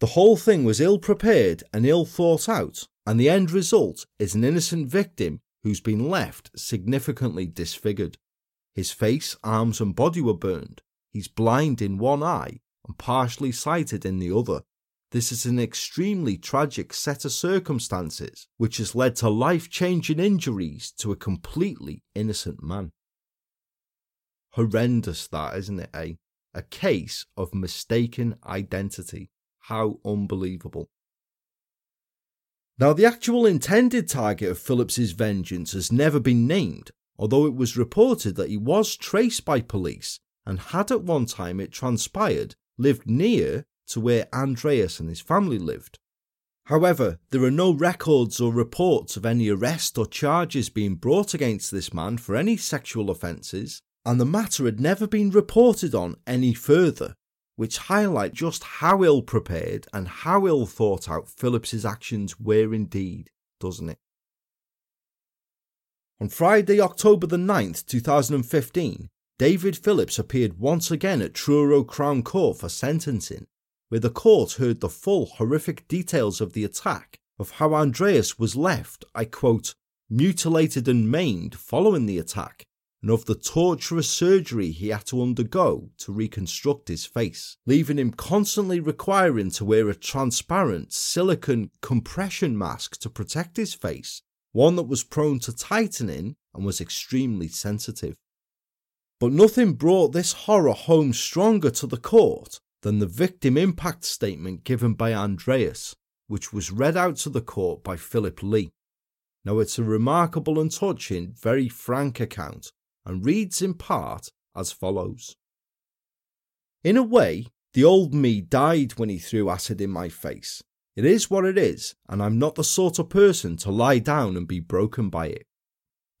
The whole thing was ill prepared and ill thought out, and the end result is an innocent victim who's been left significantly disfigured. His face, arms, and body were burned. He's blind in one eye and partially sighted in the other. This is an extremely tragic set of circumstances which has led to life changing injuries to a completely innocent man. Horrendous, that, isn't it, eh? A case of mistaken identity. How unbelievable. Now, the actual intended target of Phillips's vengeance has never been named, although it was reported that he was traced by police and had at one time it transpired lived near to where Andreas and his family lived. However, there are no records or reports of any arrest or charges being brought against this man for any sexual offences, and the matter had never been reported on any further which highlight just how ill prepared and how ill thought out Phillips's actions were indeed, doesn't it? On Friday, October the 9th, 2015, David Phillips appeared once again at Truro Crown Court for sentencing, where the court heard the full horrific details of the attack, of how Andreas was left, I quote, mutilated and maimed following the attack, and of the torturous surgery he had to undergo to reconstruct his face, leaving him constantly requiring to wear a transparent silicone compression mask to protect his face, one that was prone to tightening and was extremely sensitive. But nothing brought this horror home stronger to the court than the victim impact statement given by Andreas, which was read out to the court by Philip Lee. Now, it's a remarkable and touching, very frank account and reads in part as follows In a way, the old me died when he threw acid in my face. It is what it is, and I'm not the sort of person to lie down and be broken by it.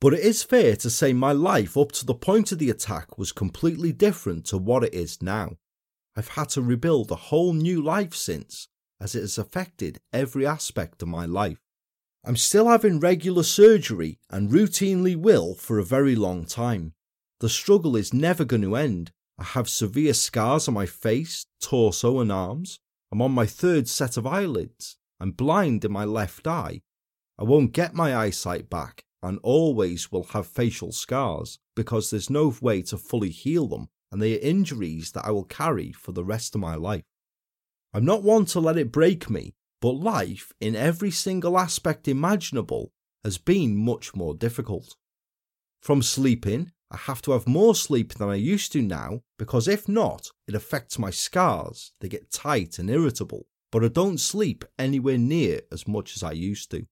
But it is fair to say my life up to the point of the attack was completely different to what it is now. I've had to rebuild a whole new life since, as it has affected every aspect of my life. I'm still having regular surgery and routinely will for a very long time. The struggle is never going to end. I have severe scars on my face, torso, and arms. I'm on my third set of eyelids. I'm blind in my left eye. I won't get my eyesight back and always will have facial scars because there's no way to fully heal them and they are injuries that I will carry for the rest of my life. I'm not one to let it break me but life, in every single aspect imaginable, has been much more difficult. From sleeping, I have to have more sleep than I used to now because if not, it affects my scars. They get tight and irritable, but I don't sleep anywhere near as much as I used to.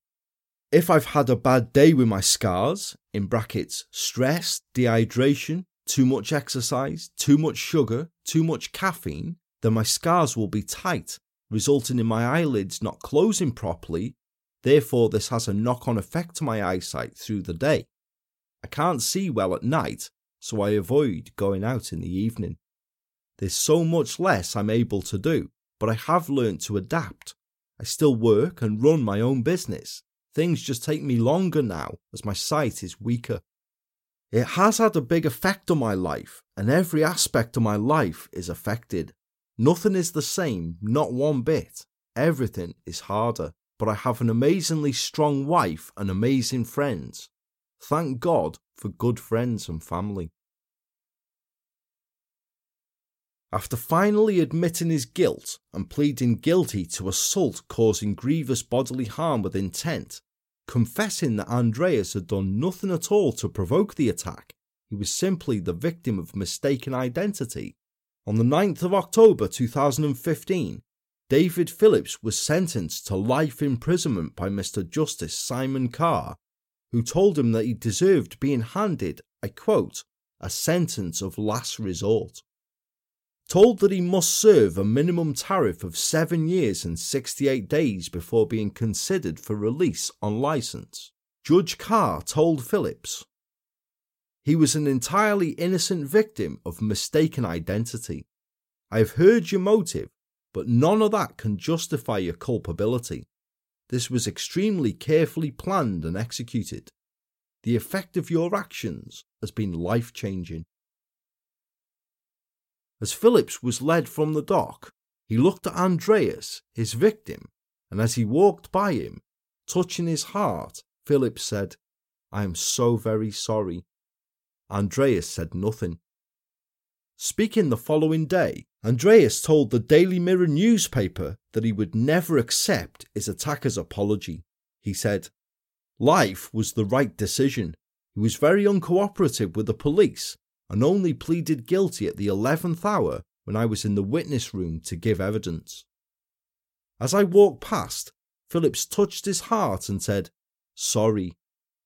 If I've had a bad day with my scars, in brackets, stress, dehydration, too much exercise, too much sugar, too much caffeine, then my scars will be tight resulting in my eyelids not closing properly. Therefore, this has a knock on effect to my eyesight through the day. I can't see well at night, so I avoid going out in the evening. There's so much less I'm able to do, but I have learned to adapt. I still work and run my own business. Things just take me longer now as my sight is weaker. It has had a big effect on my life, and every aspect of my life is affected. Nothing is the same, not one bit. Everything is harder. But I have an amazingly strong wife and amazing friends. Thank God for good friends and family. After finally admitting his guilt and pleading guilty to assault causing grievous bodily harm with intent, confessing that Andreas had done nothing at all to provoke the attack, he was simply the victim of mistaken identity. On the 9th of October 2015, David Phillips was sentenced to life imprisonment by Mr. Justice Simon Carr, who told him that he deserved being handed, I quote, a sentence of last resort. Told that he must serve a minimum tariff of seven years and 68 days before being considered for release on license, Judge Carr told Phillips he was an entirely innocent victim of mistaken identity. I have heard your motive, but none of that can justify your culpability. This was extremely carefully planned and executed. The effect of your actions has been life changing. As Phillips was led from the dock, he looked at Andreas, his victim, and as he walked by him, touching his heart, Phillips said, I am so very sorry. Andreas said nothing. Speaking the following day, Andreas told the Daily Mirror newspaper that he would never accept his attacker's apology. He said, Life was the right decision. He was very uncooperative with the police and only pleaded guilty at the 11th hour when I was in the witness room to give evidence. As I walked past, Phillips touched his heart and said, Sorry.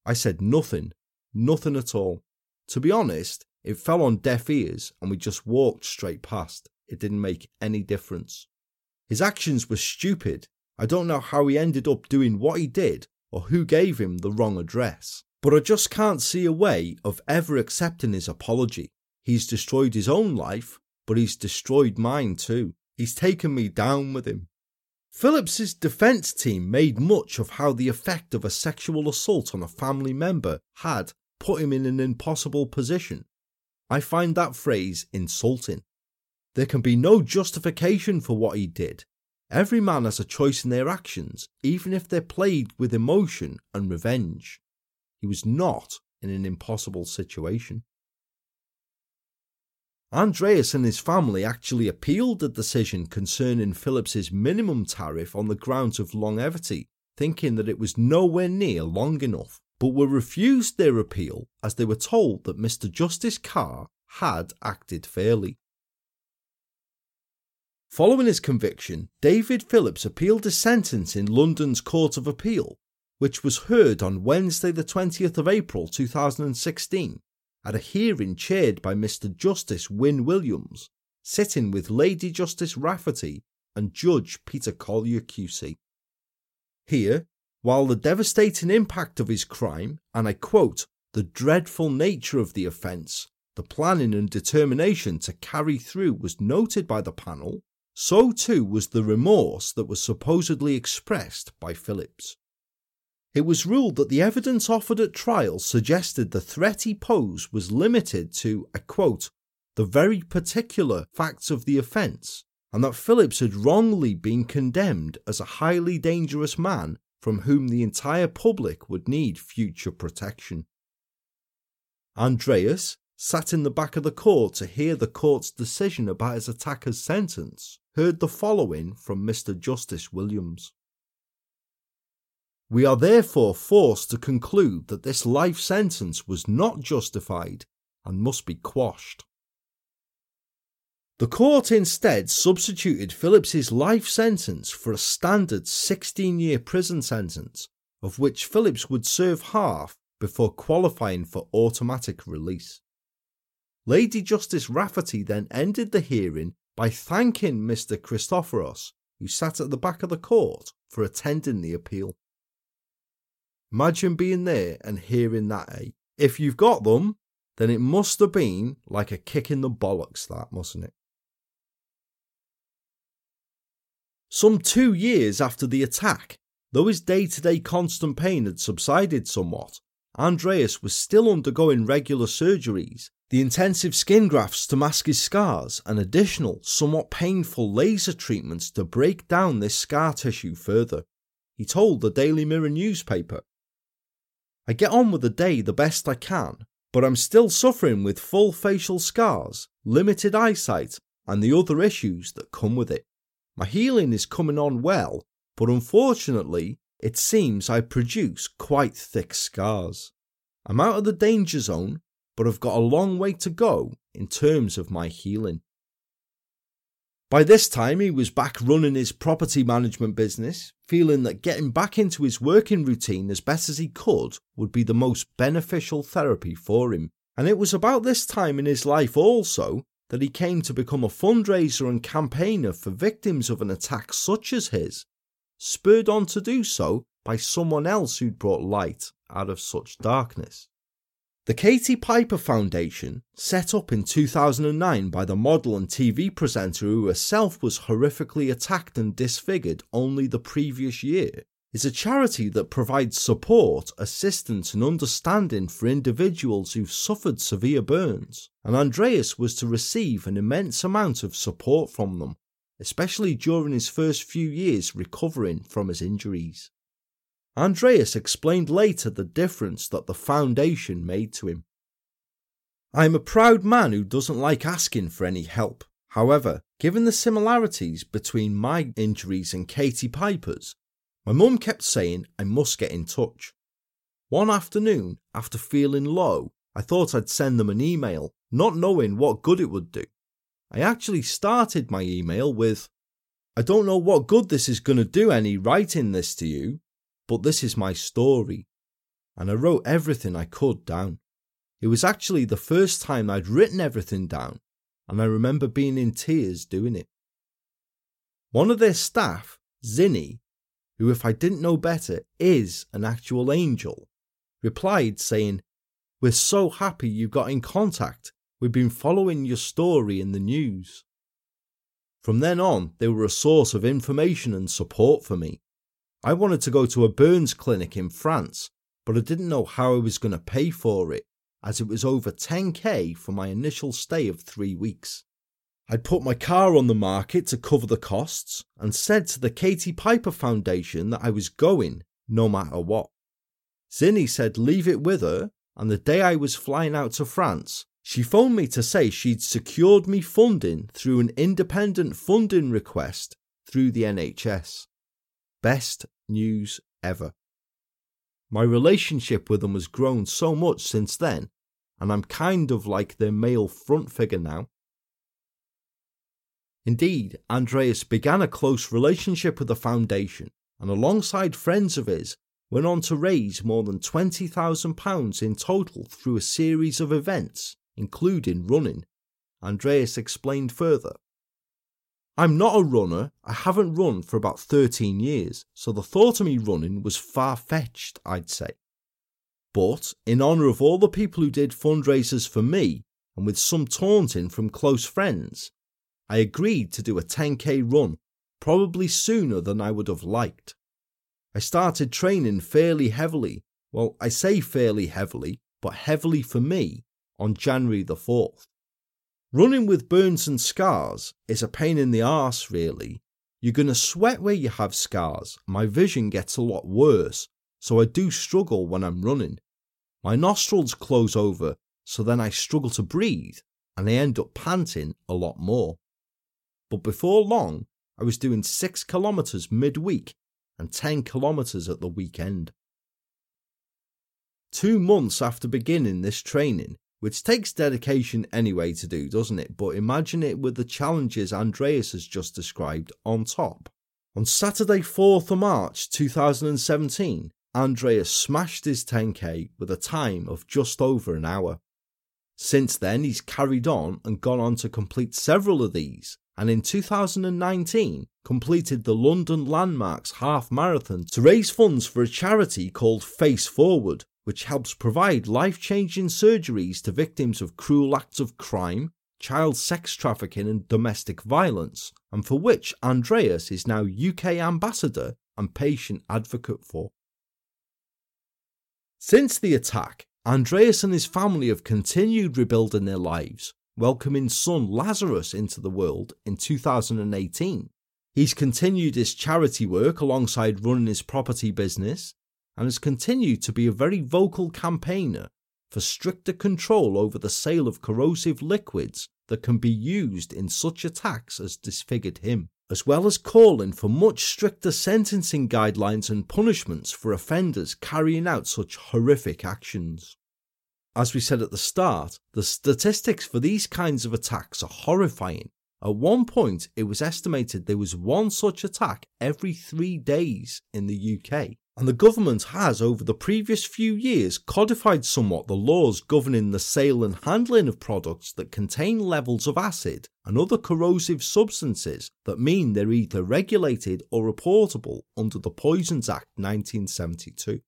I said nothing, nothing at all. To be honest, it fell on deaf ears and we just walked straight past. It didn't make any difference. His actions were stupid. I don't know how he ended up doing what he did or who gave him the wrong address. But I just can't see a way of ever accepting his apology. He's destroyed his own life, but he's destroyed mine too. He's taken me down with him. Phillips's defense team made much of how the effect of a sexual assault on a family member had put him in an impossible position. I find that phrase insulting. There can be no justification for what he did. Every man has a choice in their actions, even if they're played with emotion and revenge. He was not in an impossible situation. Andreas and his family actually appealed the decision concerning Phillips's minimum tariff on the grounds of longevity, thinking that it was nowhere near long enough, but were refused their appeal as they were told that Mr. Justice Carr had acted fairly. Following his conviction, David Phillips appealed his sentence in London's Court of Appeal, which was heard on Wednesday, the 20th of April 2016, at a hearing chaired by Mr. Justice Wyn Williams, sitting with Lady Justice Rafferty and Judge Peter Collier QC. Here, while the devastating impact of his crime, and I quote, the dreadful nature of the offence, the planning and determination to carry through was noted by the panel, so too was the remorse that was supposedly expressed by Phillips. It was ruled that the evidence offered at trial suggested the threat he posed was limited to, I quote, the very particular facts of the offence, and that Phillips had wrongly been condemned as a highly dangerous man from whom the entire public would need future protection. Andreas sat in the back of the court to hear the court's decision about his attacker's sentence, heard the following from Mr. Justice Williams. We are therefore forced to conclude that this life sentence was not justified and must be quashed. The court instead substituted Phillips's life sentence for a standard 16 year prison sentence, of which Phillips would serve half before qualifying for automatic release. Lady Justice Rafferty then ended the hearing by thanking Mr. Christopheros, who sat at the back of the court, for attending the appeal. Imagine being there and hearing that, eh? If you've got them, then it must have been like a kick in the bollocks, that, mustn't it? Some two years after the attack, though his day to day constant pain had subsided somewhat, Andreas was still undergoing regular surgeries, the intensive skin grafts to mask his scars, and additional, somewhat painful laser treatments to break down this scar tissue further. He told the Daily Mirror newspaper I get on with the day the best I can, but I'm still suffering with full facial scars, limited eyesight, and the other issues that come with it. My healing is coming on well, but unfortunately, it seems I produce quite thick scars. I'm out of the danger zone, but I've got a long way to go in terms of my healing. By this time, he was back running his property management business, feeling that getting back into his working routine as best as he could would be the most beneficial therapy for him. And it was about this time in his life also that he came to become a fundraiser and campaigner for victims of an attack such as his, spurred on to do so by someone else who'd brought light out of such darkness. The Katie Piper Foundation, set up in 2009 by the model and TV presenter who herself was horrifically attacked and disfigured only the previous year, is a charity that provides support, assistance, and understanding for individuals who've suffered severe burns, and Andreas was to receive an immense amount of support from them, especially during his first few years recovering from his injuries. Andreas explained later the difference that the foundation made to him. I am a proud man who doesn't like asking for any help. However, given the similarities between my injuries and Katie Piper's, my mum kept saying I must get in touch. One afternoon, after feeling low, I thought I'd send them an email, not knowing what good it would do. I actually started my email with, I don't know what good this is going to do any writing this to you, but this is my story. And I wrote everything I could down. It was actually the first time I'd written everything down, and I remember being in tears doing it. One of their staff, Zinni, who, if I didn't know better, is an actual angel, replied saying, We're so happy you got in contact. We've been following your story in the news. From then on, they were a source of information and support for me. I wanted to go to a burns clinic in France, but I didn't know how I was going to pay for it, as it was over 10k for my initial stay of three weeks. I'd put my car on the market to cover the costs and said to the Katie Piper Foundation that I was going no matter what. Zinni said leave it with her, and the day I was flying out to France, she phoned me to say she'd secured me funding through an independent funding request through the NHS. Best news ever. My relationship with them has grown so much since then, and I'm kind of like their male front figure now. Indeed, Andreas began a close relationship with the foundation, and alongside friends of his, went on to raise more than £20,000 in total through a series of events, including running. Andreas explained further. I'm not a runner. I haven't run for about 13 years, so the thought of me running was far fetched, I'd say. But, in honour of all the people who did fundraisers for me, and with some taunting from close friends, I agreed to do a 10k run, probably sooner than I would have liked. I started training fairly heavily, well, I say fairly heavily, but heavily for me, on January the 4th. Running with burns and scars is a pain in the arse, really. You're going to sweat where you have scars. My vision gets a lot worse, so I do struggle when I'm running. My nostrils close over, so then I struggle to breathe and I end up panting a lot more. But before long, I was doing 6 kilometres midweek and 10 kilometres at the weekend. Two months after beginning this training, which takes dedication anyway to do, doesn't it? But imagine it with the challenges Andreas has just described on top. On Saturday, 4th of March 2017, Andreas smashed his 10k with a time of just over an hour. Since then, he's carried on and gone on to complete several of these, and in 2019 completed the London Landmarks Half Marathon to raise funds for a charity called Face Forward, which helps provide life changing surgeries to victims of cruel acts of crime, child sex trafficking, and domestic violence, and for which Andreas is now UK ambassador and patient advocate for. Since the attack, Andreas and his family have continued rebuilding their lives, welcoming son Lazarus into the world in 2018. He's continued his charity work alongside running his property business, and has continued to be a very vocal campaigner for stricter control over the sale of corrosive liquids that can be used in such attacks as disfigured him, as well as calling for much stricter sentencing guidelines and punishments for offenders carrying out such horrific actions. As we said at the start, the statistics for these kinds of attacks are horrifying. At one point, it was estimated there was one such attack every three days in the UK. And the government has, over the previous few years, codified somewhat the laws governing the sale and handling of products that contain levels of acid and other corrosive substances that mean they're either regulated or reportable under the Poisons Act 1972.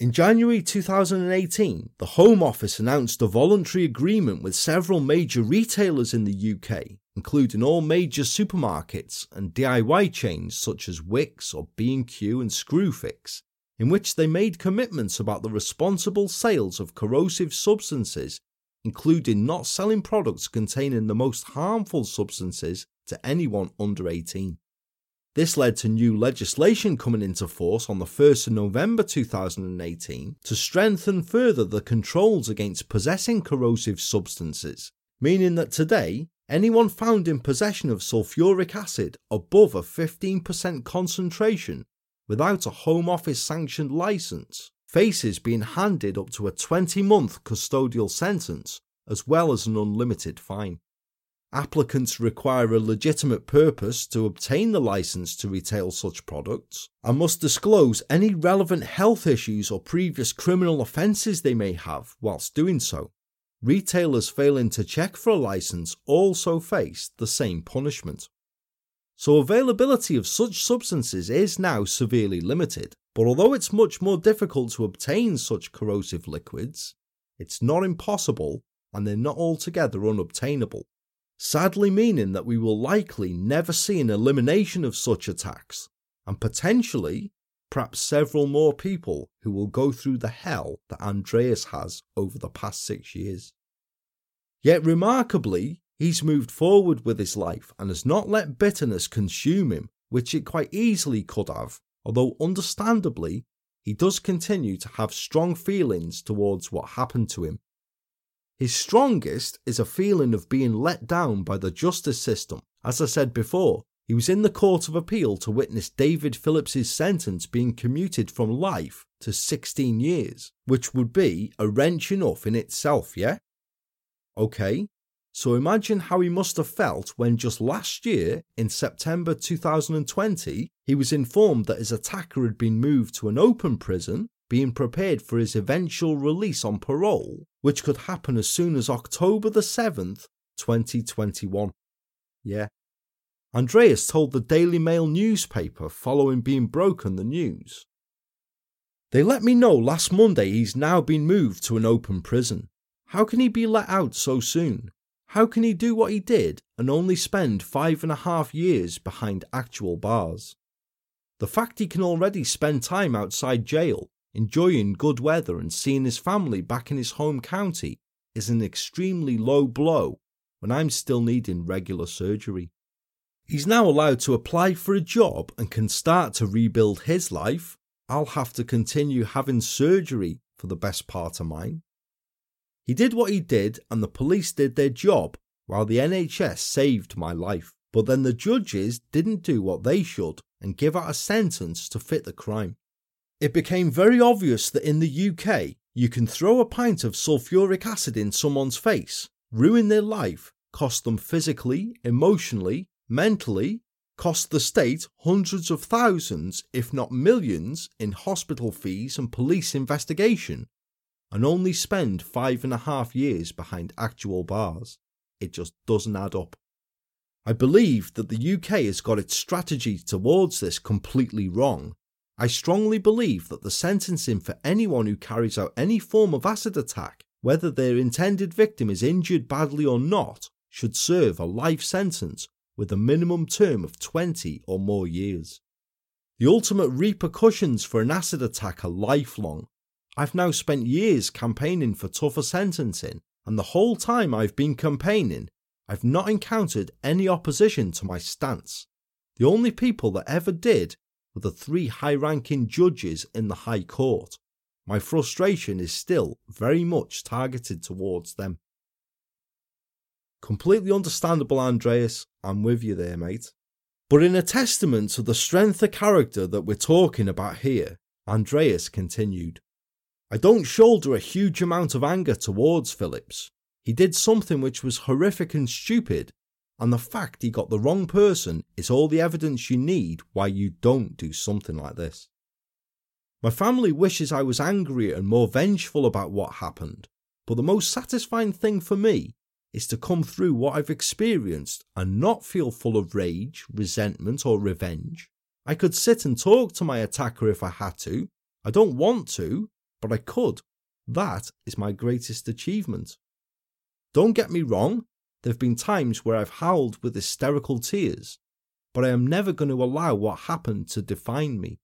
In January 2018, the Home Office announced a voluntary agreement with several major retailers in the UK, including all major supermarkets and DIY chains such as Wickes or B&Q and Screwfix, in which they made commitments about the responsible sales of corrosive substances, including not selling products containing the most harmful substances to anyone under 18. This led to new legislation coming into force on the 1st of November 2018 to strengthen further the controls against possessing corrosive substances, meaning that today, anyone found in possession of sulfuric acid above a 15% concentration without a Home Office sanctioned license faces being handed up to a 20 month custodial sentence as well as an unlimited fine. Applicants require a legitimate purpose to obtain the license to retail such products and must disclose any relevant health issues or previous criminal offences they may have whilst doing so. Retailers failing to check for a license also face the same punishment. So, availability of such substances is now severely limited, but although it's much more difficult to obtain such corrosive liquids, it's not impossible and they're not altogether unobtainable sadly meaning that we will likely never see an elimination of such attacks, and potentially, perhaps several more people who will go through the hell that Andreas has over the past six years. Yet remarkably, he's moved forward with his life and has not let bitterness consume him, which it quite easily could have, although understandably, he does continue to have strong feelings towards what happened to him his strongest is a feeling of being let down by the justice system. As I said before, he was in the Court of Appeal to witness David Phillips's sentence being commuted from life to 16 years, which would be a wrench enough in itself, yeah? Okay, so imagine how he must have felt when just last year, in September 2020, he was informed that his attacker had been moved to an open prison being prepared for his eventual release on parole, which could happen as soon as October the 7th, 2021. Yeah. Andreas told the Daily Mail newspaper following being broken the news. They let me know last Monday he's now been moved to an open prison. How can he be let out so soon? How can he do what he did and only spend five and a half years behind actual bars? The fact he can already spend time outside jail enjoying good weather and seeing his family back in his home county is an extremely low blow when I'm still needing regular surgery. He's now allowed to apply for a job and can start to rebuild his life. I'll have to continue having surgery for the best part of mine. He did what he did, and the police did their job, while the NHS saved my life. But then the judges didn't do what they should and give out a sentence to fit the crime. It became very obvious that in the UK, you can throw a pint of sulfuric acid in someone's face, ruin their life, cost them physically, emotionally, mentally, cost the state hundreds of thousands, if not millions, in hospital fees and police investigation, and only spend five and a half years behind actual bars. It just doesn't add up. I believe that the UK has got its strategy towards this completely wrong I strongly believe that the sentencing for anyone who carries out any form of acid attack, whether their intended victim is injured badly or not, should serve a life sentence with a minimum term of 20 or more years. The ultimate repercussions for an acid attack are lifelong. I've now spent years campaigning for tougher sentencing, and the whole time I've been campaigning, I've not encountered any opposition to my stance. The only people that ever did with the three high ranking judges in the High Court. My frustration is still very much targeted towards them. Completely understandable, Andreas. I'm with you there, mate. But in a testament to the strength of character that we're talking about here, Andreas continued, I don't shoulder a huge amount of anger towards Phillips. He did something which was horrific and stupid, and the fact he got the wrong person is all the evidence you need why you don't do something like this. My family wishes I was angrier and more vengeful about what happened, but the most satisfying thing for me is to come through what I've experienced and not feel full of rage, resentment, or revenge. I could sit and talk to my attacker if I had to. I don't want to, but I could. That is my greatest achievement. Don't get me wrong, there have been times where I've howled with hysterical tears, but I am never going to allow what happened to define me.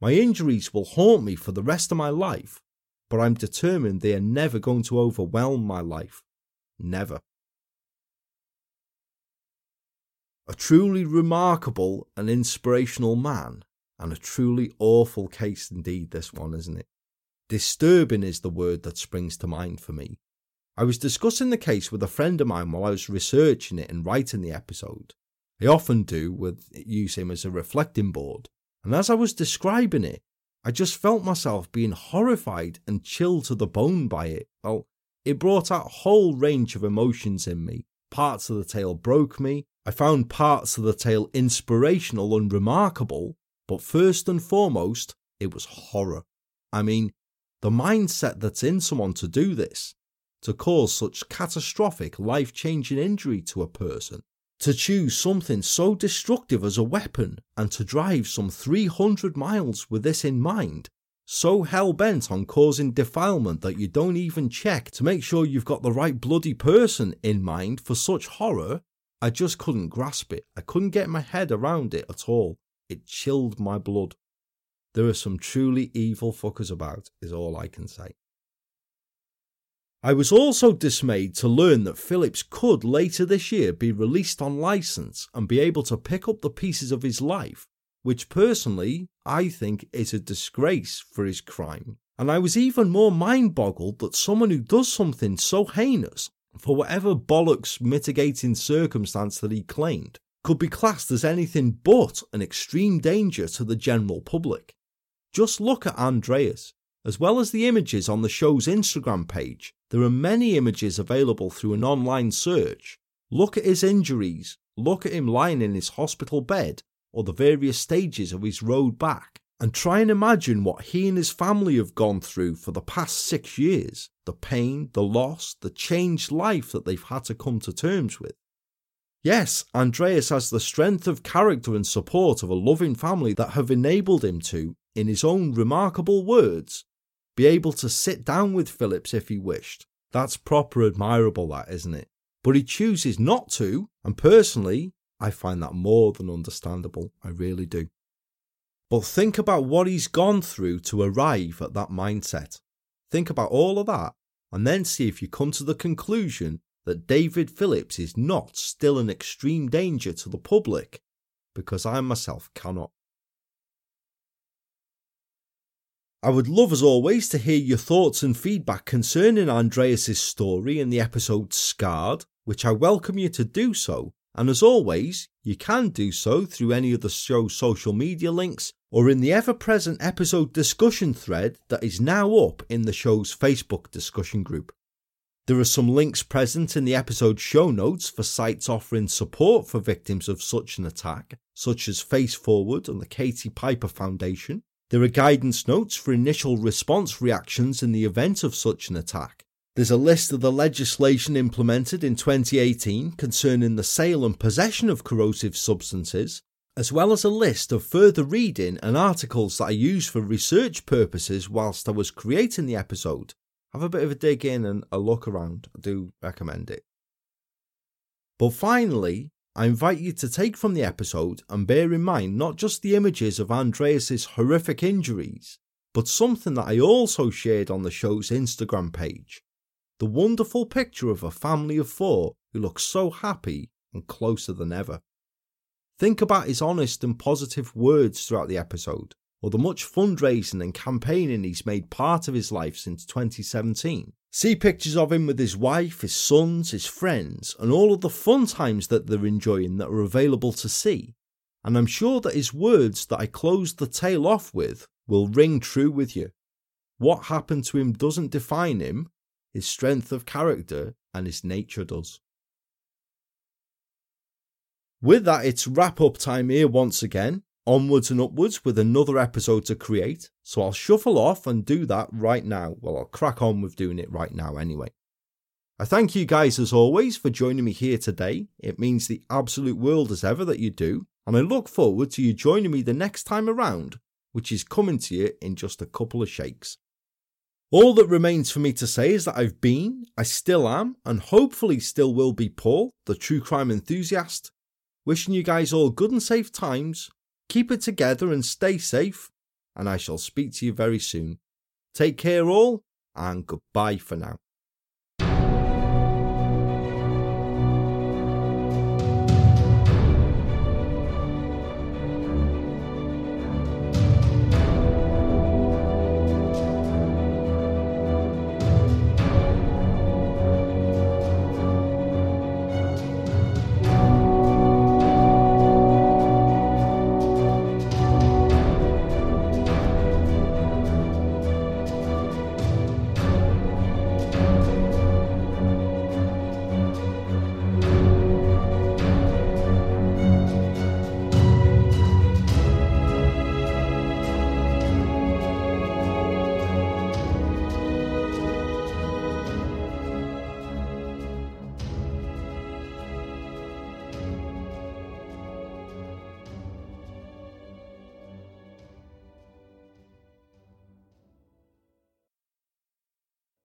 My injuries will haunt me for the rest of my life, but I'm determined they are never going to overwhelm my life. Never. A truly remarkable and inspirational man, and a truly awful case indeed, this one, isn't it? Disturbing is the word that springs to mind for me. I was discussing the case with a friend of mine while I was researching it and writing the episode. I often do with use him as a reflecting board, and as I was describing it, I just felt myself being horrified and chilled to the bone by it. Well, it brought out a whole range of emotions in me. Parts of the tale broke me. I found parts of the tale inspirational and remarkable, but first and foremost, it was horror. I mean, the mindset that's in someone to do this, to cause such catastrophic, life changing injury to a person, to choose something so destructive as a weapon and to drive some 300 miles with this in mind, so hell bent on causing defilement that you don't even check to make sure you've got the right bloody person in mind for such horror, I just couldn't grasp it. I couldn't get my head around it at all. It chilled my blood. There are some truly evil fuckers about, is all I can say. I was also dismayed to learn that Phillips could later this year be released on license and be able to pick up the pieces of his life, which personally I think is a disgrace for his crime. And I was even more mind boggled that someone who does something so heinous, for whatever bollocks mitigating circumstance that he claimed, could be classed as anything but an extreme danger to the general public. Just look at Andreas. As well as the images on the show's Instagram page, there are many images available through an online search. Look at his injuries, look at him lying in his hospital bed, or the various stages of his road back, and try and imagine what he and his family have gone through for the past six years the pain, the loss, the changed life that they've had to come to terms with. Yes, Andreas has the strength of character and support of a loving family that have enabled him to, in his own remarkable words, be able to sit down with Phillips if he wished. That's proper admirable, that, isn't it? But he chooses not to, and personally, I find that more than understandable. I really do. But think about what he's gone through to arrive at that mindset. Think about all of that, and then see if you come to the conclusion that David Phillips is not still an extreme danger to the public, because I myself cannot. I would love, as always, to hear your thoughts and feedback concerning Andreas's story in the episode Scarred, which I welcome you to do so. And as always, you can do so through any of the show's social media links or in the ever present episode discussion thread that is now up in the show's Facebook discussion group. There are some links present in the episode show notes for sites offering support for victims of such an attack, such as Face Forward and the Katie Piper Foundation, there are guidance notes for initial response reactions in the event of such an attack. There's a list of the legislation implemented in 2018 concerning the sale and possession of corrosive substances, as well as a list of further reading and articles that I used for research purposes whilst I was creating the episode. Have a bit of a dig in and a look around. I do recommend it. But finally, I invite you to take from the episode and bear in mind not just the images of Andreas's horrific injuries, but something that I also shared on the show's Instagram page. The wonderful picture of a family of four who look so happy and closer than ever. Think about his honest and positive words throughout the episode, or the much fundraising and campaigning he's made part of his life since 2017. See pictures of him with his wife, his sons, his friends, and all of the fun times that they're enjoying that are available to see. And I'm sure that his words that I closed the tale off with will ring true with you. What happened to him doesn't define him, his strength of character and his nature does. With that, it's wrap up time here once again, onwards and upwards with another episode to create. So I'll shuffle off and do that right now. Well, I'll crack on with doing it right now anyway. I thank you guys as always for joining me here today. It means the absolute world as ever that you do, and I look forward to you joining me the next time around, which is coming to you in just a couple of shakes. All that remains for me to say is that I've been, I still am, and hopefully still will be Paul, the true crime enthusiast, Wishing you guys all good and safe times. Keep it together and stay safe. And I shall speak to you very soon. Take care, all, and goodbye for now.